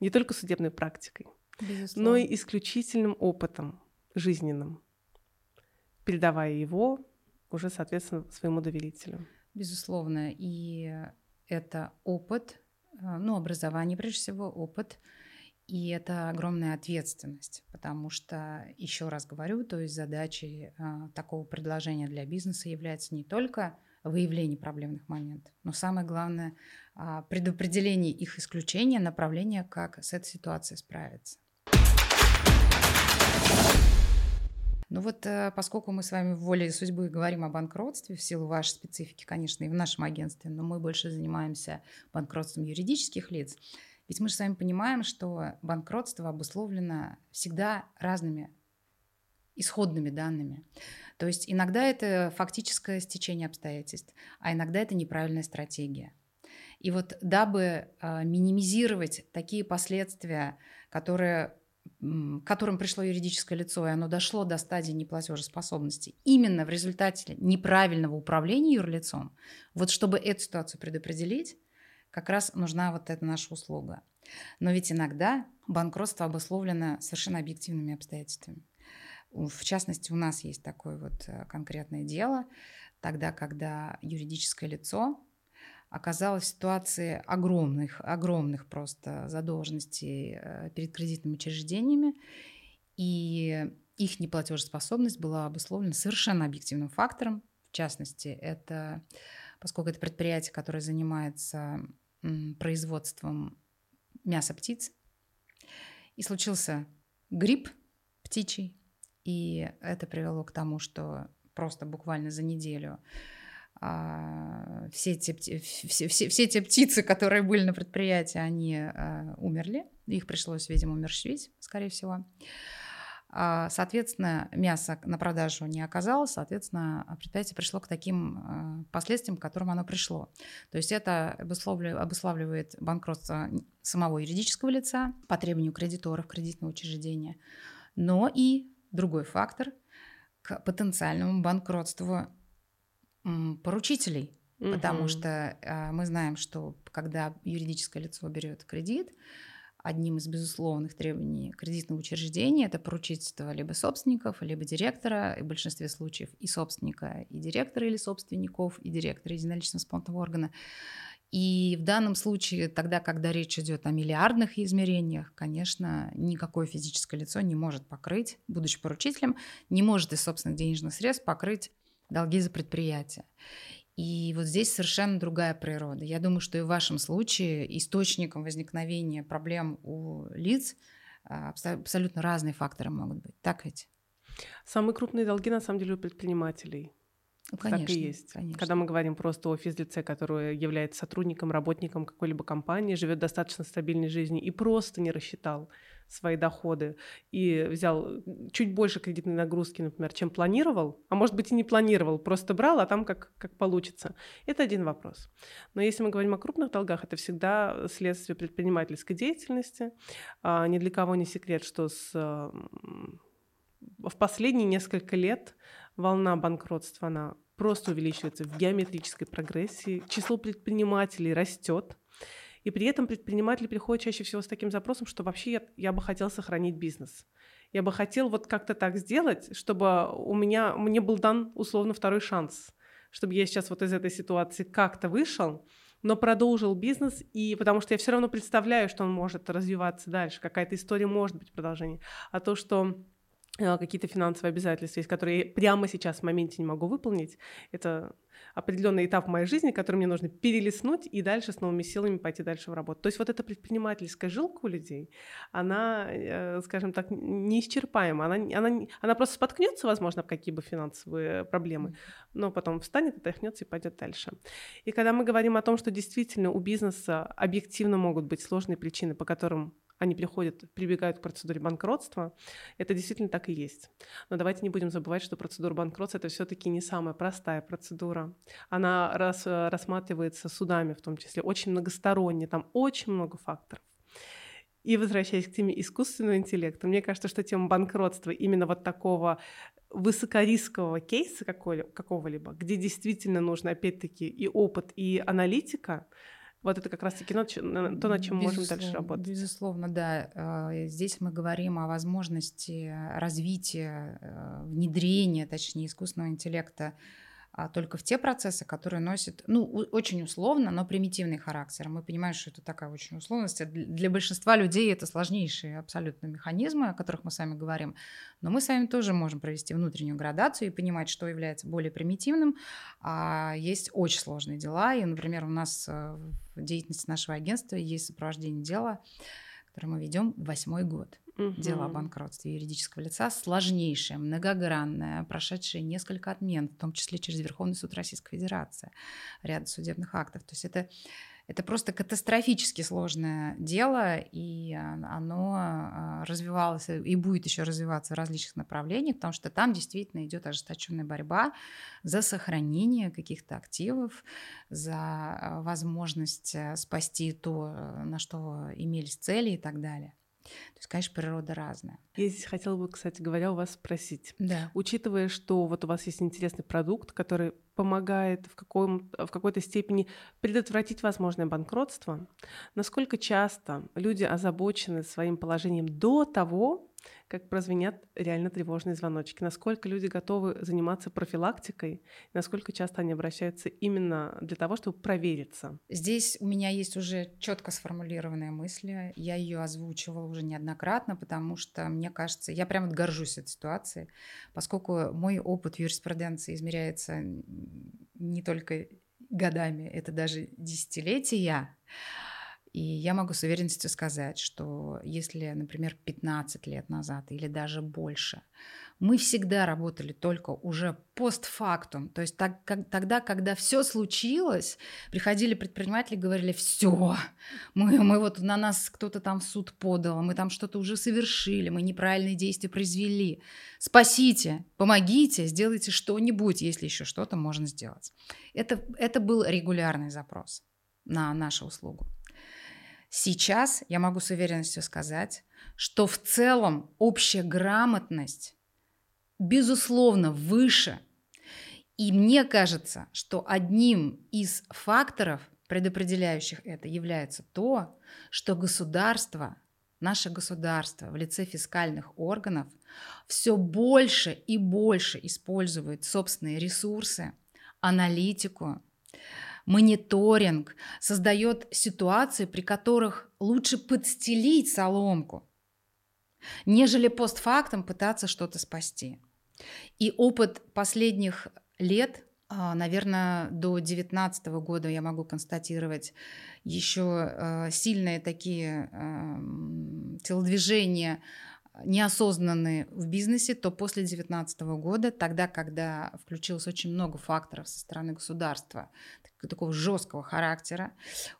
Speaker 2: не только судебной практикой, Безусловно. но и исключительным опытом жизненным, передавая его уже, соответственно, своему доверителю.
Speaker 1: Безусловно, и это опыт, э, ну, образование, прежде всего, опыт, и это огромная ответственность, потому что, еще раз говорю, то есть задачей а, такого предложения для бизнеса является не только выявление проблемных моментов. Но самое главное а, предопределение их исключения, направление, как с этой ситуацией справиться. Ну вот, э, поскольку мы с вами в воле судьбы говорим о банкротстве, в силу вашей специфики, конечно, и в нашем агентстве, но мы больше занимаемся банкротством юридических лиц, ведь мы же с вами понимаем, что банкротство обусловлено всегда разными исходными данными. То есть иногда это фактическое стечение обстоятельств, а иногда это неправильная стратегия. И вот дабы э, минимизировать такие последствия, которые к которым пришло юридическое лицо, и оно дошло до стадии неплатежеспособности именно в результате неправильного управления юрлицом, вот чтобы эту ситуацию предопределить, как раз нужна вот эта наша услуга. Но ведь иногда банкротство обусловлено совершенно объективными обстоятельствами. В частности, у нас есть такое вот э, конкретное дело. тогда, когда юридическое лицо оказалось в ситуации огромных, огромных просто задолженностей э, перед кредитными учреждениями, и их неплатежеспособность была обусловлена совершенно объективным фактором. В частности, это поскольку это предприятие, которое занимается производством мяса птиц, и случился грипп птичий, и это привело к тому, что просто буквально за неделю а, все, те, все, все, все те птицы, которые были на предприятии, они а, умерли. Их пришлось, видимо, умерщвить, скорее всего. А, соответственно, мясо на продажу не оказалось, соответственно, предприятие пришло к таким последствиям, к которым оно пришло. То есть это обуславливает банкротство самого юридического лица по требованию кредиторов кредитного учреждения, но и другой фактор к потенциальному банкротству поручителей, угу. потому что а, мы знаем, что когда юридическое лицо берет кредит, одним из безусловных требований кредитного учреждения это поручительство либо собственников, либо директора, и в большинстве случаев и собственника, и директора или собственников, и директора единоличного исполнительного органа. И в данном случае, тогда, когда речь идет о миллиардных измерениях, конечно, никакое физическое лицо не может покрыть, будучи поручителем, не может из собственных денежных средств покрыть долги за предприятие. И вот здесь совершенно другая природа. Я думаю, что и в вашем случае источником возникновения проблем у лиц а, абсолютно разные факторы могут быть. Так ведь?
Speaker 2: Самые крупные долги, на самом деле, у предпринимателей.
Speaker 1: Ну, конечно,
Speaker 2: так и есть.
Speaker 1: Конечно.
Speaker 2: Когда мы говорим просто о физлице, который является сотрудником, работником какой-либо компании, живет достаточно стабильной жизнью и просто не рассчитал свои доходы и взял чуть больше кредитной нагрузки, например, чем планировал, а может быть и не планировал, просто брал, а там как, как получится. Это один вопрос. Но если мы говорим о крупных долгах, это всегда следствие предпринимательской деятельности. А, ни для кого не секрет, что с, в последние несколько лет волна банкротства, она просто увеличивается в геометрической прогрессии. Число предпринимателей растет. И при этом предприниматели приходят чаще всего с таким запросом, что вообще я, я бы хотел сохранить бизнес. Я бы хотел вот как-то так сделать, чтобы у меня, мне был дан условно второй шанс, чтобы я сейчас вот из этой ситуации как-то вышел, но продолжил бизнес, и потому что я все равно представляю, что он может развиваться дальше, какая-то история может быть продолжение. А то, что какие-то финансовые обязательства есть, которые я прямо сейчас в моменте не могу выполнить, это определенный этап в моей жизни, который мне нужно перелистнуть и дальше с новыми силами пойти дальше в работу. То есть вот эта предпринимательская жилка у людей, она, э, скажем так, неисчерпаема. Она, она, она просто споткнется, возможно, в какие бы финансовые проблемы, но потом встанет, отряхнется и пойдет дальше. И когда мы говорим о том, что действительно у бизнеса объективно могут быть сложные причины, по которым они приходят, прибегают к процедуре банкротства, это действительно так и есть. Но давайте не будем забывать, что процедура банкротства это все-таки не самая простая процедура. Она рас, рассматривается судами, в том числе, очень многосторонне, там очень много факторов. И возвращаясь к теме искусственного интеллекта, мне кажется, что тема банкротства именно вот такого высокорискового кейса какого-либо, где действительно нужно опять-таки и опыт, и аналитика, вот это как раз-таки то, над чем мы можем дальше работать.
Speaker 1: Безусловно, да. А, здесь мы говорим о возможности развития, э, внедрения, точнее, искусственного интеллекта а только в те процессы, которые носят, ну, очень условно, но примитивный характер. Мы понимаем, что это такая очень условность. А для большинства людей это сложнейшие абсолютно механизмы, о которых мы с вами говорим. Но мы с вами тоже можем провести внутреннюю градацию и понимать, что является более примитивным. А есть очень сложные дела. И, например, у нас э, в деятельности нашего агентства есть сопровождение дела, которое мы ведем восьмой год угу. дело о банкротстве юридического лица сложнейшее, многогранное, прошедшее несколько отмен, в том числе через Верховный суд Российской Федерации, ряд судебных актов. То есть это это просто катастрофически сложное дело, и оно а, развивалось и будет еще развиваться в различных направлениях, потому что там действительно идет ожесточенная борьба за сохранение каких-то активов, за а, возможность э, спасти то, э, на что имелись цели и так далее. То есть, конечно, природа разная.
Speaker 2: Я здесь хотела бы, кстати говоря, у вас спросить.
Speaker 1: Да.
Speaker 2: Учитывая, что вот у вас есть интересный продукт, который помогает в, каком, в какой-то степени предотвратить возможное банкротство, насколько часто люди озабочены своим положением до того, как прозвенят реально тревожные звоночки, насколько люди готовы заниматься профилактикой, насколько часто они обращаются именно для того, чтобы провериться.
Speaker 1: Здесь у меня есть уже четко сформулированная мысль, я ее озвучивала уже неоднократно, потому что мне кажется, я прямо горжусь этой ситуацией, поскольку мой опыт юриспруденции измеряется не только годами, это даже десятилетия. И я могу с уверенностью сказать, что если, например, 15 лет назад или даже больше, мы всегда работали только уже постфактум, то есть так, как, тогда, когда все случилось, приходили предприниматели, говорили, все, мы, мы вот на нас кто-то там в суд подал, мы там что-то уже совершили, мы неправильные действия произвели, спасите, помогите, сделайте что-нибудь, если еще что-то можно сделать. Это, это был регулярный запрос на нашу услугу. Сейчас я могу с уверенностью сказать, что в целом общая грамотность, безусловно, выше. И мне кажется, что одним из факторов, предопределяющих это, является то, что государство, наше государство в лице фискальных органов все больше и больше использует собственные ресурсы, аналитику, мониторинг создает ситуации, при которых лучше подстелить соломку, нежели постфактом пытаться что-то спасти. И опыт последних лет, а, наверное, до 2019 года я могу констатировать еще а, сильные такие телодвижения неосознанные в бизнесе, то после 2019 года, тогда, когда включилось очень много факторов со стороны государства, такого жесткого характера,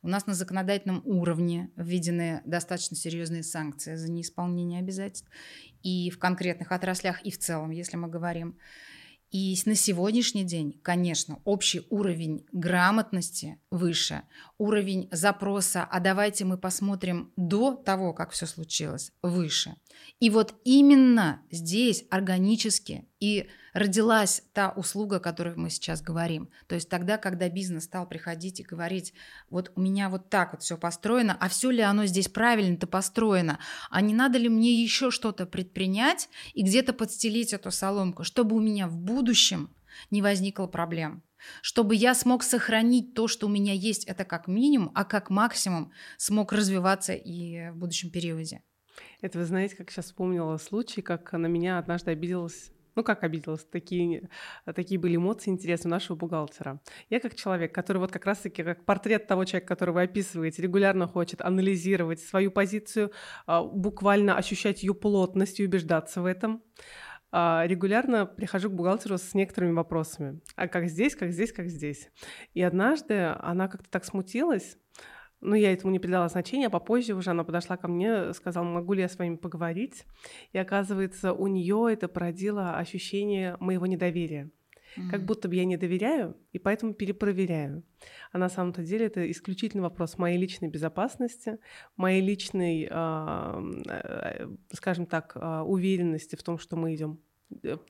Speaker 1: у нас на законодательном уровне введены достаточно серьезные санкции за неисполнение обязательств и в конкретных отраслях, и в целом, если мы говорим. И на сегодняшний день, конечно, общий уровень грамотности выше, уровень запроса, а давайте мы посмотрим до того, как все случилось, выше. И вот именно здесь органически и родилась та услуга, о которой мы сейчас говорим. То есть тогда, когда бизнес стал приходить и говорить, вот у меня вот так вот все построено, а все ли оно здесь правильно-то построено, а не надо ли мне еще что-то предпринять и где-то подстелить эту соломку, чтобы у меня в будущем не возникло проблем чтобы я смог сохранить то, что у меня есть, это как минимум, а как максимум смог развиваться и в будущем периоде.
Speaker 2: Это вы знаете, как сейчас вспомнила случай, как на меня однажды обиделась ну, как обиделась, такие, такие были эмоции интересные у нашего бухгалтера. Я как человек, который вот как раз-таки, как портрет того человека, которого вы описываете, регулярно хочет анализировать свою позицию, а, буквально ощущать ее плотность и убеждаться в этом, а, регулярно прихожу к бухгалтеру с некоторыми вопросами. А как здесь, как здесь, как здесь. И однажды она как-то так смутилась, ну, я этому не придала значения, а попозже уже она подошла ко мне, сказала, могу ли я с вами поговорить. И оказывается, у нее это породило ощущение моего недоверия. Mm-hmm. Как будто бы я не доверяю, и поэтому перепроверяю. А на самом-то деле это исключительно вопрос моей личной безопасности, моей личной, э, скажем так, уверенности в том, что мы идем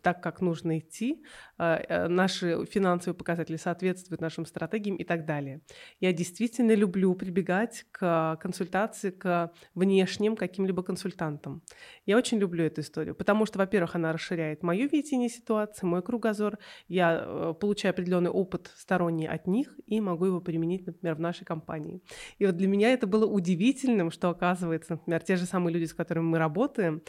Speaker 2: так, как нужно идти, а, э, наши финансовые показатели соответствуют нашим стратегиям и так далее. Я действительно люблю прибегать к консультации, к внешним каким-либо консультантам. Я очень люблю эту историю, потому что, во-первых, она расширяет мое видение ситуации, мой кругозор. Я э, получаю определенный опыт сторонний от них и могу его применить, например, в нашей компании. И вот для меня это было удивительным, что оказывается, например, те же самые люди, с которыми мы работаем,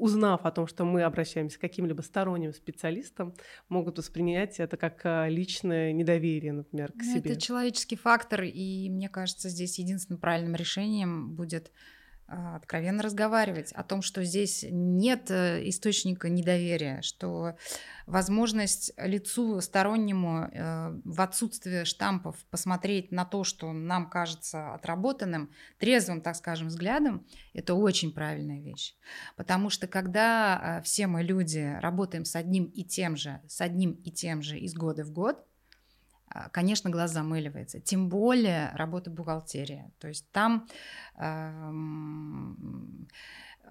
Speaker 2: узнав о том, что мы обращаемся к каким-либо сторонним специалистам, могут воспринять это как а, личное недоверие, например, к ну, себе.
Speaker 1: Это человеческий фактор, и мне кажется, здесь единственным правильным решением будет откровенно разговаривать о том, что здесь нет э, источника недоверия, что возможность лицу стороннему э, в отсутствие штампов посмотреть на то, что нам кажется отработанным, трезвым, так скажем, взглядом, это очень правильная вещь. Потому что когда э, все мы люди работаем с одним и тем же, с одним и тем же из года в год, а, конечно, глаз замыливается. Тем более работа бухгалтерия. То есть там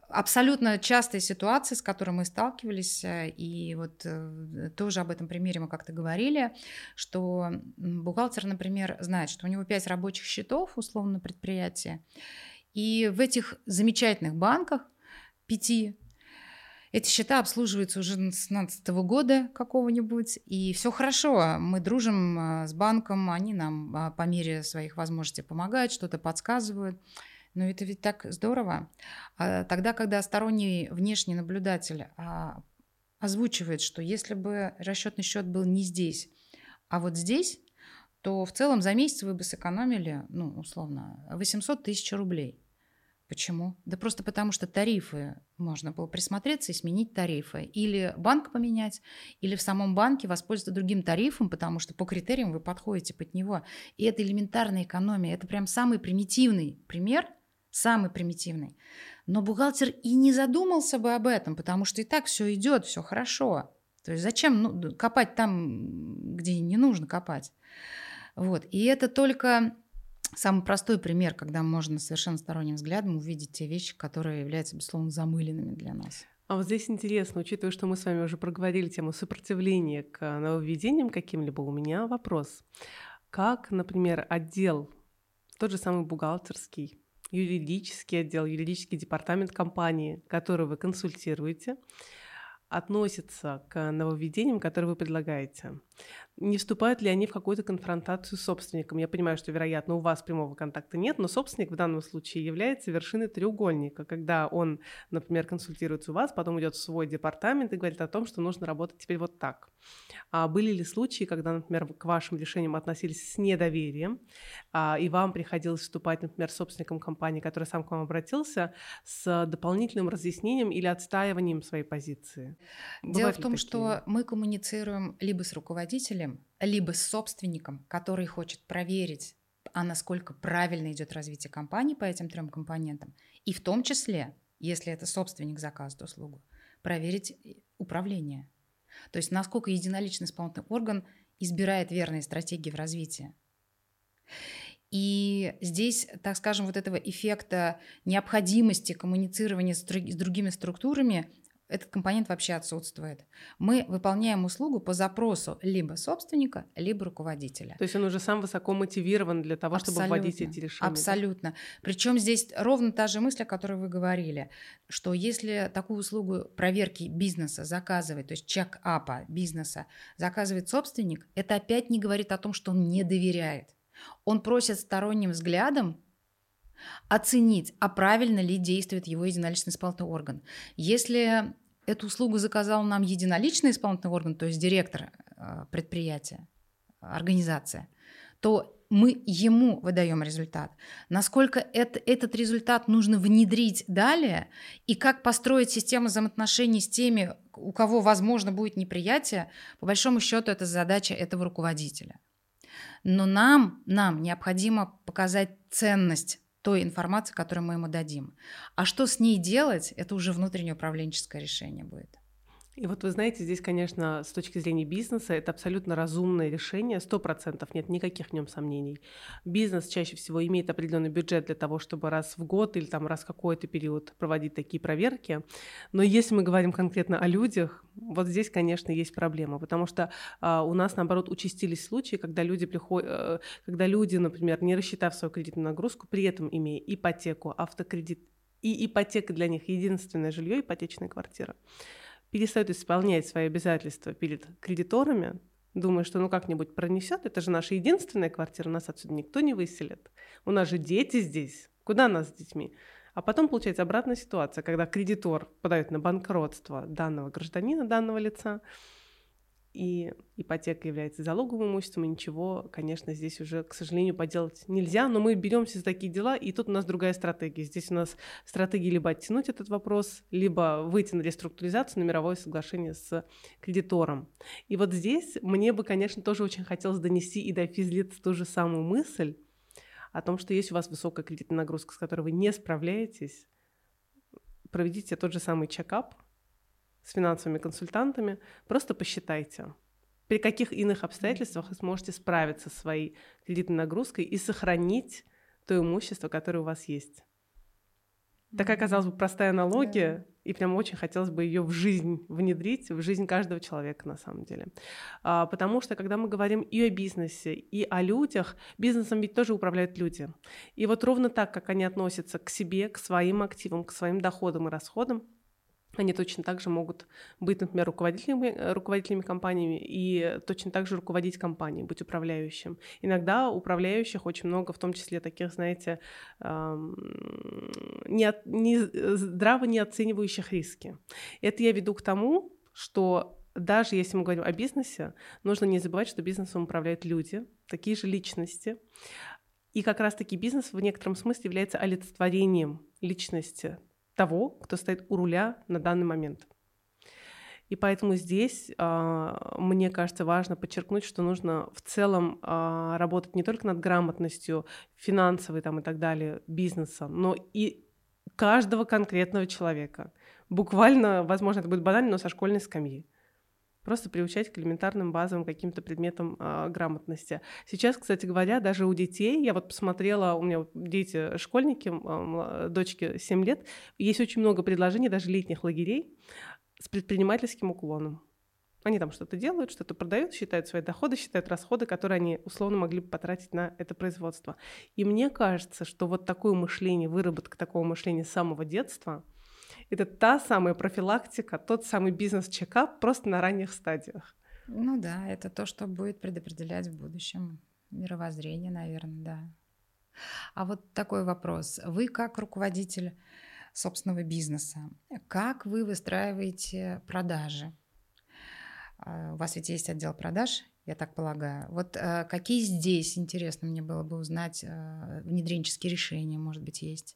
Speaker 1: абсолютно частые ситуации, с которыми мы сталкивались, э, и вот э, тоже об этом примере мы как-то говорили, что бухгалтер, например, знает, что у него 5 рабочих счетов, условно, на предприятии, и в этих замечательных банках, пяти, Эти счета обслуживаются уже с 2016 года какого-нибудь, и все хорошо. Мы дружим а, с банком, они нам а, по мере своих возможностей помогают, что-то подсказывают. Но это ведь так здорово. А тогда, когда сторонний внешний наблюдатель озвучивает, что если бы расчетный счет был не здесь, а вот здесь, то в целом за месяц вы бы сэкономили, ну, условно, 800 тысяч рублей. Почему? Да просто потому, что тарифы можно было присмотреться и сменить тарифы. Или банк поменять, или в самом банке воспользоваться другим тарифом, потому что по критериям вы подходите под него. И это элементарная экономия. Это прям самый примитивный пример, самый примитивный. Но бухгалтер и не задумался бы об этом, потому что и так все идет, все хорошо. То есть зачем ну, копать там, где не нужно копать? Вот. И это только Самый простой пример, когда можно совершенно сторонним взглядом увидеть те вещи, которые являются, безусловно, замыленными для нас.
Speaker 2: А вот здесь интересно, учитывая, что мы с вами уже проговорили тему сопротивления к нововведениям каким-либо, у меня вопрос. Как, например, отдел, тот же самый бухгалтерский, юридический отдел, юридический департамент компании, который вы консультируете, относится к нововведениям, которые вы предлагаете? Не вступают ли они в какую-то конфронтацию с собственником? Я понимаю, что, вероятно, у вас прямого контакта нет, но собственник в данном случае является вершиной треугольника, когда он, например, консультируется у вас, потом идет в свой департамент и говорит о том, что нужно работать теперь вот так. А были ли случаи, когда, например, к вашим решениям относились с недоверием, а, и вам приходилось вступать, например, с собственником компании, который сам к вам обратился, с дополнительным разъяснением или отстаиванием своей позиции?
Speaker 1: Дело Бывают в том, такие? что мы коммуницируем либо с руководителем, либо с собственником, который хочет проверить, а насколько правильно идет развитие компании по этим трем компонентам, и в том числе, если это собственник заказывает услугу, проверить управление. То есть насколько единоличный исполнительный орган избирает верные стратегии в развитии. И здесь, так скажем, вот этого эффекта необходимости коммуницирования с другими структурами этот компонент вообще отсутствует. Мы выполняем услугу по запросу либо собственника, либо руководителя.
Speaker 2: То есть он уже сам высоко мотивирован для того, Абсолютно. чтобы вводить эти решения.
Speaker 1: Абсолютно. Причем здесь ровно та же мысль, о которой вы говорили, что если такую услугу проверки бизнеса заказывает, то есть чек-апа бизнеса заказывает собственник, это опять не говорит о том, что он не доверяет. Он просит сторонним взглядом оценить, а правильно ли действует его единоличный исполнительный орган. Если эту услугу заказал нам единоличный исполнительный орган, то есть директор э, предприятия, организация, то мы ему выдаем результат. Насколько это, этот результат нужно внедрить далее и как построить систему взаимоотношений с теми, у кого, возможно, будет неприятие, по большому счету это задача этого руководителя. Но нам, нам необходимо показать ценность той информации, которую мы ему дадим. А что с ней делать, это уже внутреннее управленческое решение будет.
Speaker 2: И вот вы знаете, здесь, конечно, с точки зрения бизнеса, это абсолютно разумное решение, сто процентов, нет никаких в нем сомнений. Бизнес чаще всего имеет определенный бюджет для того, чтобы раз в год или там раз в какой-то период проводить такие проверки. Но если мы говорим конкретно о людях, вот здесь, конечно, есть проблема, потому что а, у нас, наоборот, участились случаи, когда люди приходят, э, когда люди, например, не рассчитав свою кредитную нагрузку, при этом имея ипотеку, автокредит и ипотека для них единственное жилье, ипотечная квартира перестают исполнять свои обязательства перед кредиторами, думая, что ну как-нибудь пронесет, это же наша единственная квартира, нас отсюда никто не выселит. У нас же дети здесь, куда нас с детьми? А потом получается обратная ситуация, когда кредитор подает на банкротство данного гражданина, данного лица, и ипотека является залоговым имуществом, и ничего, конечно, здесь уже, к сожалению, поделать нельзя, но мы беремся за такие дела, и тут у нас другая стратегия. Здесь у нас стратегия либо оттянуть этот вопрос, либо выйти на реструктуризацию, на мировое соглашение с кредитором. И вот здесь мне бы, конечно, тоже очень хотелось донести и до физлиц ту же самую мысль о том, что есть у вас высокая кредитная нагрузка, с которой вы не справляетесь, проведите тот же самый чекап, с финансовыми консультантами, просто посчитайте, при каких иных обстоятельствах вы сможете справиться со своей кредитной нагрузкой и сохранить то имущество, которое у вас есть. Такая, казалось бы, простая аналогия, и прям очень хотелось бы ее в жизнь внедрить, в жизнь каждого человека на самом деле. А, потому что, когда мы говорим и о бизнесе, и о людях, бизнесом ведь тоже управляют люди. И вот ровно так, как они относятся к себе, к своим активам, к своим доходам и расходам, они точно так же могут быть, например, руководителями, руководителями компаниями и точно так же руководить компанией, быть управляющим. Иногда управляющих очень много, в том числе таких, знаете, не, от, не, здраво не оценивающих риски. Это я веду к тому, что даже если мы говорим о бизнесе, нужно не забывать, что бизнесом управляют люди, такие же личности. И как раз-таки бизнес в некотором смысле является олицетворением личности того, кто стоит у руля на данный момент. И поэтому здесь э, мне кажется важно подчеркнуть, что нужно в целом э, работать не только над грамотностью финансовой там, и так далее бизнеса, но и каждого конкретного человека. Буквально, возможно, это будет банально, но со школьной скамьи. Просто приучать к элементарным базовым каким-то предметам э, грамотности. Сейчас, кстати говоря, даже у детей, я вот посмотрела, у меня дети школьники, э, дочке 7 лет, есть очень много предложений, даже летних лагерей с предпринимательским уклоном. Они там что-то делают, что-то продают, считают свои доходы, считают расходы, которые они условно могли бы потратить на это производство. И мне кажется, что вот такое мышление, выработка такого мышления с самого детства – это та самая профилактика, тот самый бизнес-чекап просто на ранних стадиях.
Speaker 1: Ну да, это то, что будет предопределять в будущем мировоззрение, наверное, да. А вот такой вопрос. Вы как руководитель собственного бизнеса, как вы выстраиваете продажи? А, у вас ведь есть отдел продаж, я так полагаю. Вот э, какие здесь, интересно мне было бы узнать, э, внедренческие решения, может быть, есть?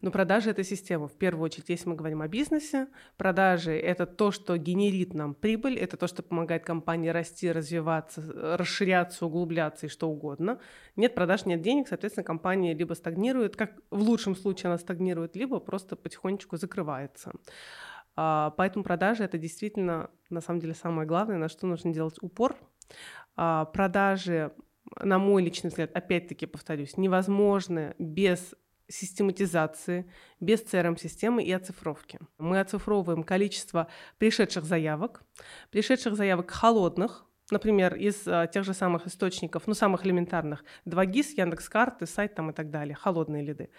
Speaker 2: Но продажи — это система. В первую очередь, если мы говорим о бизнесе, продажи — это то, что генерит нам прибыль, это то, что помогает компании расти, развиваться, расширяться, углубляться и что угодно. Нет продаж, нет денег, соответственно, компания либо стагнирует, как в лучшем случае она стагнирует, либо просто потихонечку закрывается. А, поэтому продажи — это действительно, на самом деле, самое главное, на что нужно делать упор. А, продажи на мой личный взгляд, опять-таки повторюсь, невозможны без систематизации, без CRM-системы и оцифровки. Мы оцифровываем количество пришедших заявок, пришедших заявок холодных, например, из а, тех же самых источников, ну, самых элементарных, 2GIS, Яндекс.Карты, сайт там и так далее, холодные лиды.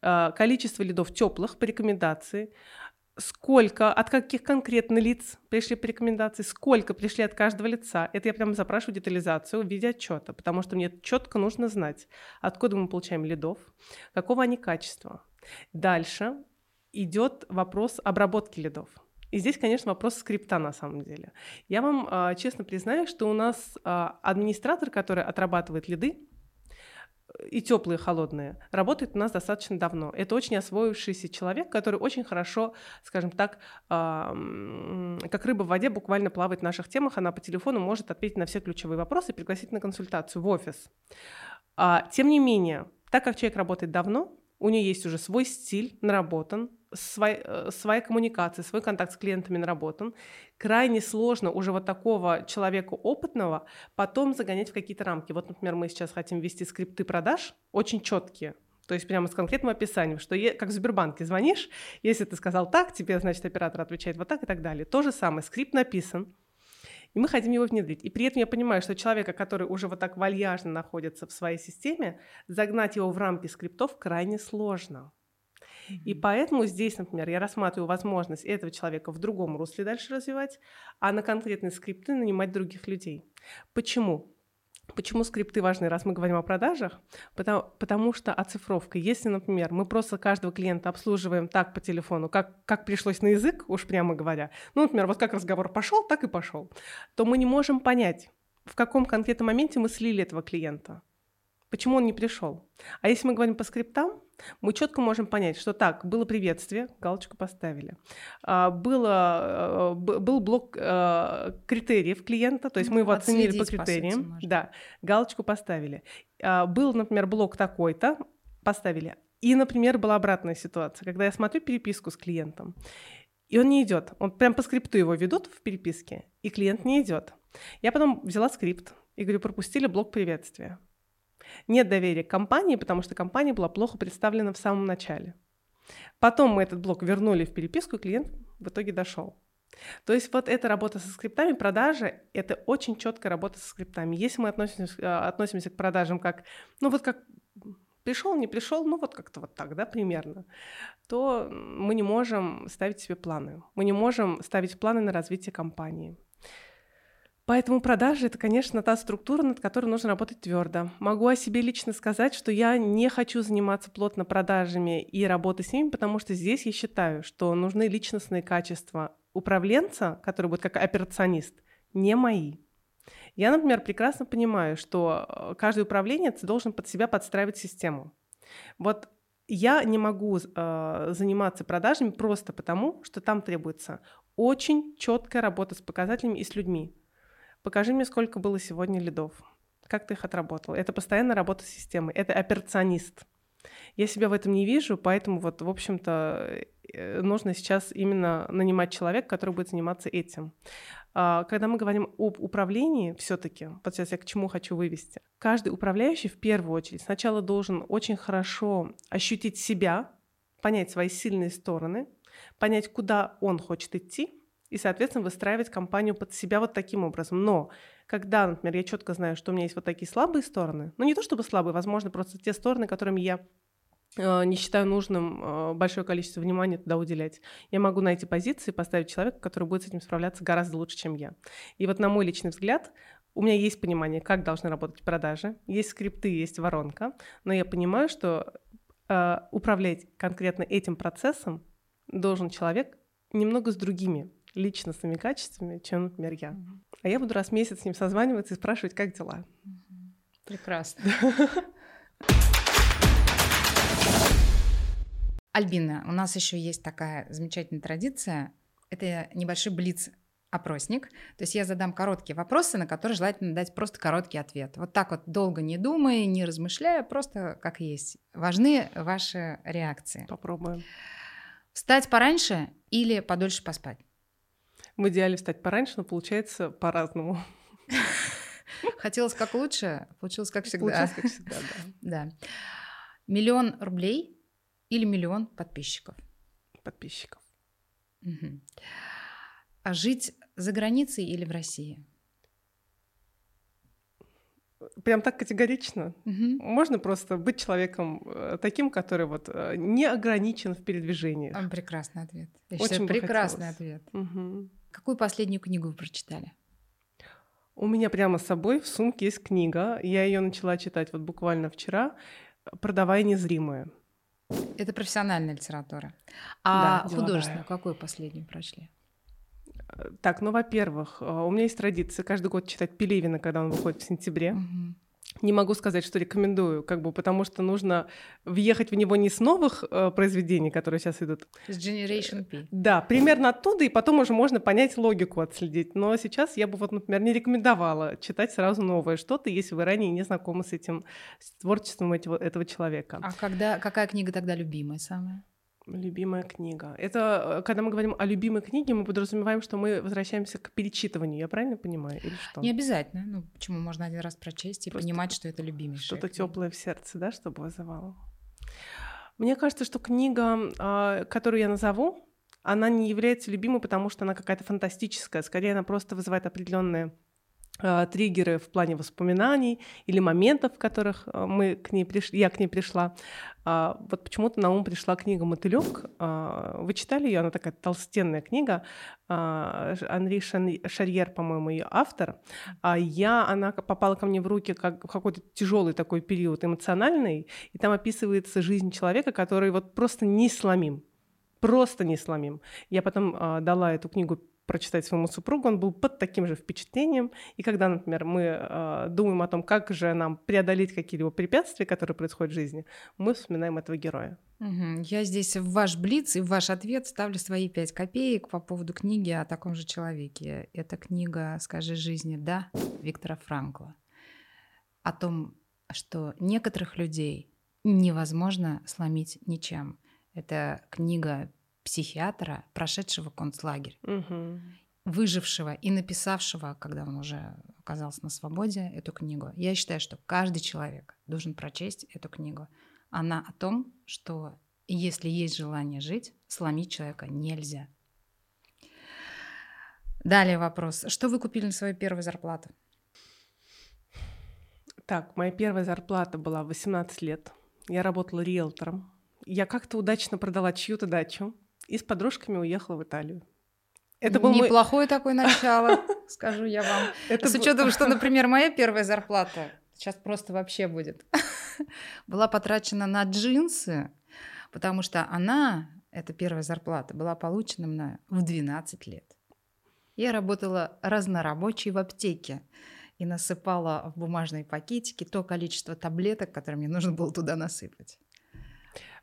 Speaker 2: А, количество лидов теплых по рекомендации, сколько, от каких конкретно лиц пришли по рекомендации, сколько пришли от каждого лица. Это я прямо запрашиваю детализацию в виде отчета, потому что мне четко нужно знать, откуда мы получаем лидов, какого они качества. Дальше идет вопрос обработки лидов. И здесь, конечно, вопрос скрипта на самом деле. Я вам э, честно признаю, что у нас э, администратор, который отрабатывает лиды, и теплые, и холодные, работает у нас достаточно давно. Это очень освоившийся человек, который очень хорошо, скажем так, как рыба в воде, буквально плавает в наших темах. Она по телефону может ответить на все ключевые вопросы и пригласить на консультацию в офис. А, тем не менее, так как человек работает давно, у нее есть уже свой стиль, наработан, свой, э, своя коммуникация, свой контакт с клиентами наработан. Крайне сложно уже вот такого человека опытного потом загонять в какие-то рамки. Вот, например, мы сейчас хотим ввести скрипты продаж, очень четкие, то есть прямо с конкретным описанием, что как в Сбербанке звонишь, если ты сказал так, тебе, значит, оператор отвечает вот так и так далее. То же самое, скрипт написан, и мы хотим его внедрить. И при этом я понимаю, что человека, который уже вот так вальяжно находится в своей системе, загнать его в рамки скриптов крайне сложно. И поэтому здесь, например, я рассматриваю возможность этого человека в другом русле дальше развивать, а на конкретные скрипты нанимать других людей. Почему? Почему скрипты важны, раз мы говорим о продажах? Потому, потому что оцифровка. Если, например, мы просто каждого клиента обслуживаем так по телефону, как, как пришлось на язык, уж прямо говоря, ну, например, вот как разговор пошел, так и пошел, то мы не можем понять, в каком конкретном моменте мы слили этого клиента. Почему он не пришел? А если мы говорим по скриптам, мы четко можем понять, что так, было приветствие, галочку поставили. А, было, э, был блок э, критериев клиента, то есть мы его Отследить, оценили по критериям. По сути, да, галочку поставили. А, был, например, блок такой-то, поставили. И, например, была обратная ситуация, когда я смотрю переписку с клиентом, и он не идет. Он прям по скрипту его ведут в переписке, и клиент не идет. Я потом взяла скрипт и говорю, пропустили блок приветствия. Нет доверия к компании, потому что компания была плохо представлена в самом начале. Потом мы этот блок вернули в переписку, и клиент в итоге дошел. То есть вот эта работа со скриптами, продажи — это очень четкая работа со скриптами. Если мы относимся, а, относимся к продажам как, ну вот как пришел, не пришел, ну вот как-то вот так, да, примерно, то мы не можем ставить себе планы. Мы не можем ставить планы на развитие компании. Поэтому продажи это, конечно, та структура, над которой нужно работать твердо. Могу о себе лично сказать, что я не хочу заниматься плотно продажами и работать с ними, потому что здесь я считаю, что нужны личностные качества управленца, который будет как операционист, не мои. Я, например, прекрасно понимаю, что э, каждый управленец должен под себя подстраивать систему. Вот я не могу э, заниматься продажами просто потому, что там требуется очень четкая работа с показателями и с людьми. Покажи мне, сколько было сегодня лидов. Как ты их отработал? Это постоянная работа с системой. Это операционист. Я себя в этом не вижу, поэтому вот, в общем-то, э, нужно сейчас именно нанимать человека, который будет заниматься этим. А, когда мы говорим об управлении, все-таки, вот сейчас я к чему хочу вывести, каждый управляющий в первую очередь сначала должен очень хорошо ощутить себя, понять свои сильные стороны, понять, куда он хочет идти, и, соответственно, выстраивать компанию под себя вот таким образом. Но когда, например, я четко знаю, что у меня есть вот такие слабые стороны, ну не то чтобы слабые, возможно, просто те стороны, которыми я э, не считаю нужным э, большое количество внимания туда уделять. Я могу найти позиции, поставить человека, который будет с этим справляться гораздо лучше, чем я. И вот на мой личный взгляд, у меня есть понимание, как должны работать продажи, есть скрипты, есть воронка, но я понимаю, что э, управлять конкретно этим процессом должен человек немного с другими личностными качествами, чем, например, я. Угу. А я буду раз в месяц с ним созваниваться и спрашивать, как дела.
Speaker 1: Прекрасно. Альбина, у нас еще есть такая замечательная традиция. Это небольшой блиц опросник. То есть я задам короткие вопросы, на которые желательно дать просто короткий ответ. Вот так вот долго не думая, не размышляя, просто как есть. Важны ваши реакции.
Speaker 2: Попробуем.
Speaker 1: Встать пораньше или подольше поспать?
Speaker 2: В идеале встать пораньше, но получается по-разному.
Speaker 1: Хотелось как лучше, получилось как всегда.
Speaker 2: Получилось как всегда,
Speaker 1: да. да. Миллион рублей или миллион подписчиков?
Speaker 2: Подписчиков.
Speaker 1: Угу. А жить за границей или в России?
Speaker 2: Прям так категорично. Угу. Можно просто быть человеком э, таким, который вот э, не ограничен в передвижении.
Speaker 1: Прекрасный ответ. Я Очень считаю, прекрасный ответ. Угу. Какую последнюю книгу вы прочитали?
Speaker 2: У меня прямо с собой в сумке есть книга. Я ее начала читать вот буквально вчера. «Продавая незримое».
Speaker 1: Это профессиональная литература. А да, художественную какую последнюю прочли?
Speaker 2: Так, ну, во-первых, э, у меня есть традиция каждый год читать Пелевина, когда он выходит в сентябре. Угу. Не могу сказать, что рекомендую, как бы, потому что нужно въехать в него не с новых э, произведений, которые сейчас идут.
Speaker 1: С Generation P.
Speaker 2: Да, примерно оттуда, и потом уже можно понять логику отследить. Но сейчас я бы вот, например, не рекомендовала читать сразу новое что-то, если вы ранее не знакомы с этим с творчеством этого, этого человека.
Speaker 1: А когда, какая книга тогда любимая самая?
Speaker 2: Любимая книга. Это, э, когда мы говорим о любимой книге, мы подразумеваем, что мы возвращаемся к перечитыванию. Я правильно понимаю? Или что?
Speaker 1: Не обязательно. Ну, почему можно один раз прочесть и Просто понимать, что это любимейшая
Speaker 2: Что-то теплое в сердце, да, чтобы вызывало. Мне кажется, что книга, а, которую я назову, она не является любимой, потому что она какая-то фантастическая. Скорее, она просто вызывает определенные триггеры в плане воспоминаний или моментов, в которых а, мы к ней пришли, я к ней пришла. А, вот почему-то на ум пришла книга «Мотылек». Вы читали ее? Она такая толстенная книга. Анри Шарьер, по-моему, ее автор. А я, она попала ко мне в руки как в какой-то тяжелый такой период эмоциональный, и там описывается жизнь человека, который вот просто не сломим просто не сломим. Я потом э, дала эту книгу прочитать своему супругу, он был под таким же впечатлением. И когда, например, мы э, думаем о том, как же нам преодолеть какие-либо препятствия, которые происходят в жизни, мы вспоминаем этого героя.
Speaker 1: Угу. Я здесь в ваш блиц и в ваш ответ ставлю свои пять копеек по поводу книги о таком же человеке. Это книга «Скажи жизни да» Виктора Франкла. О том, что некоторых людей невозможно сломить ничем. Это книга психиатра, прошедшего концлагерь, угу. выжившего и написавшего, когда он уже оказался на свободе, эту книгу. Я считаю, что каждый человек должен прочесть эту книгу. Она о том, что если есть желание жить, сломить человека нельзя. Далее вопрос. Что вы купили на свою первую зарплату?
Speaker 2: Так, моя первая зарплата была 18 лет. я работала риэлтором. Я как-то удачно продала чью-то дачу и с подружками уехала в Италию.
Speaker 1: Это был неплохое мой... такое начало, скажу я вам. Это С учетом, что, например, моя первая зарплата сейчас просто вообще будет, была потрачена на джинсы, потому что она, эта первая зарплата, была получена мною в 12 лет. Я работала разнорабочей в аптеке и насыпала в бумажные пакетики то количество таблеток, которое мне нужно было туда насыпать.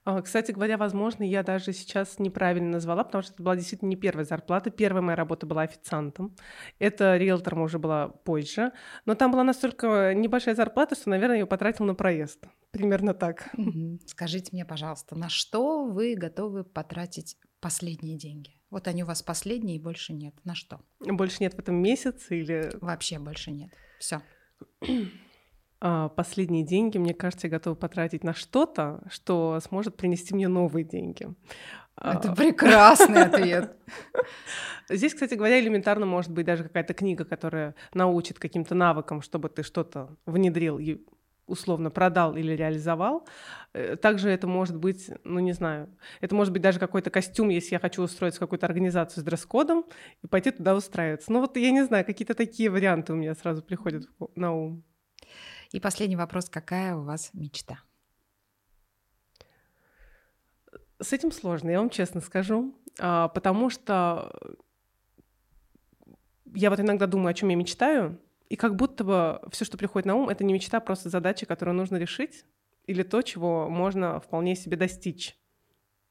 Speaker 2: А, кстати говоря, возможно, я даже сейчас неправильно назвала, потому что это была действительно не первая зарплата. Первая моя работа была официантом. Это риэлтором уже была позже. Но там была настолько небольшая зарплата, что, наверное, я ее потратила на проезд. Примерно так.
Speaker 1: Скажите мне, пожалуйста, на что вы готовы потратить последние деньги? Вот они у вас последние и больше нет. На что?
Speaker 2: Больше нет в этом месяце или...
Speaker 1: Вообще больше нет. Все.
Speaker 2: А, последние деньги, мне кажется, я готова потратить на что-то, что сможет принести мне новые деньги.
Speaker 1: Это а. прекрасный ответ.
Speaker 2: Здесь, кстати говоря, элементарно может быть даже какая-то книга, которая научит каким-то навыкам, чтобы ты что-то внедрил и условно продал или реализовал. Э, также это может быть, ну не знаю, это может быть даже какой-то костюм, если я хочу устроиться в какую-то организацию с дресс-кодом и пойти туда устраиваться. Ну вот я не знаю, какие-то такие варианты у меня сразу приходят на ум.
Speaker 1: И последний вопрос. Какая у вас мечта?
Speaker 2: С этим сложно, я вам честно скажу, а, потому что я вот иногда думаю, о чем я мечтаю, и как будто бы все, что приходит на ум, это не мечта, а просто задача, которую нужно решить, или то, чего можно вполне себе достичь.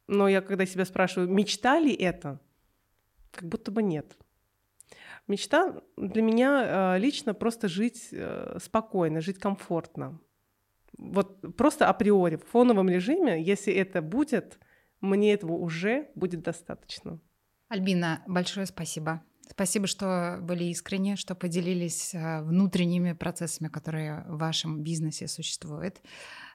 Speaker 2: Но я когда себя спрашиваю, мечта ли это, как будто бы нет. Мечта для меня э, лично просто жить э, спокойно, жить комфортно. Вот просто априори, в фоновом режиме, если это будет, мне этого уже будет достаточно.
Speaker 1: Альбина, большое спасибо. Спасибо, что были искренни, что поделились э, внутренними процессами, которые в вашем бизнесе существуют,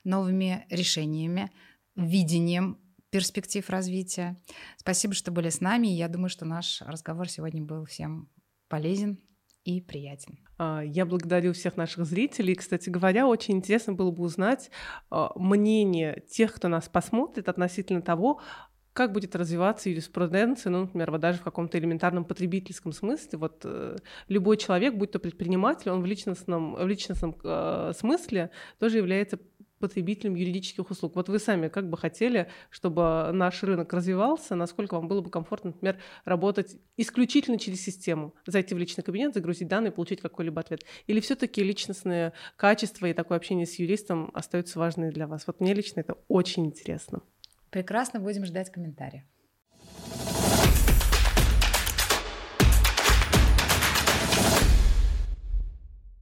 Speaker 1: новыми решениями, видением перспектив развития. Спасибо, что были с нами. Я думаю, что наш разговор сегодня был всем полезен и приятен.
Speaker 2: А, я благодарю всех наших зрителей. Кстати говоря, очень интересно было бы узнать а, мнение тех, кто нас посмотрит относительно того, как будет развиваться юриспруденция, ну, например, вот даже в каком-то элементарном потребительском смысле. Вот э, любой человек, будь то предприниматель, он в личностном, в личностном э, смысле тоже является потребителям юридических услуг. Вот вы сами как бы хотели, чтобы наш рынок развивался, насколько вам было бы комфортно, например, работать исключительно через систему, зайти в личный кабинет, загрузить данные, получить какой-либо ответ? Или все-таки личностные качества и такое общение с юристом остаются важными для вас? Вот мне лично это очень интересно.
Speaker 1: Прекрасно, будем ждать комментариев.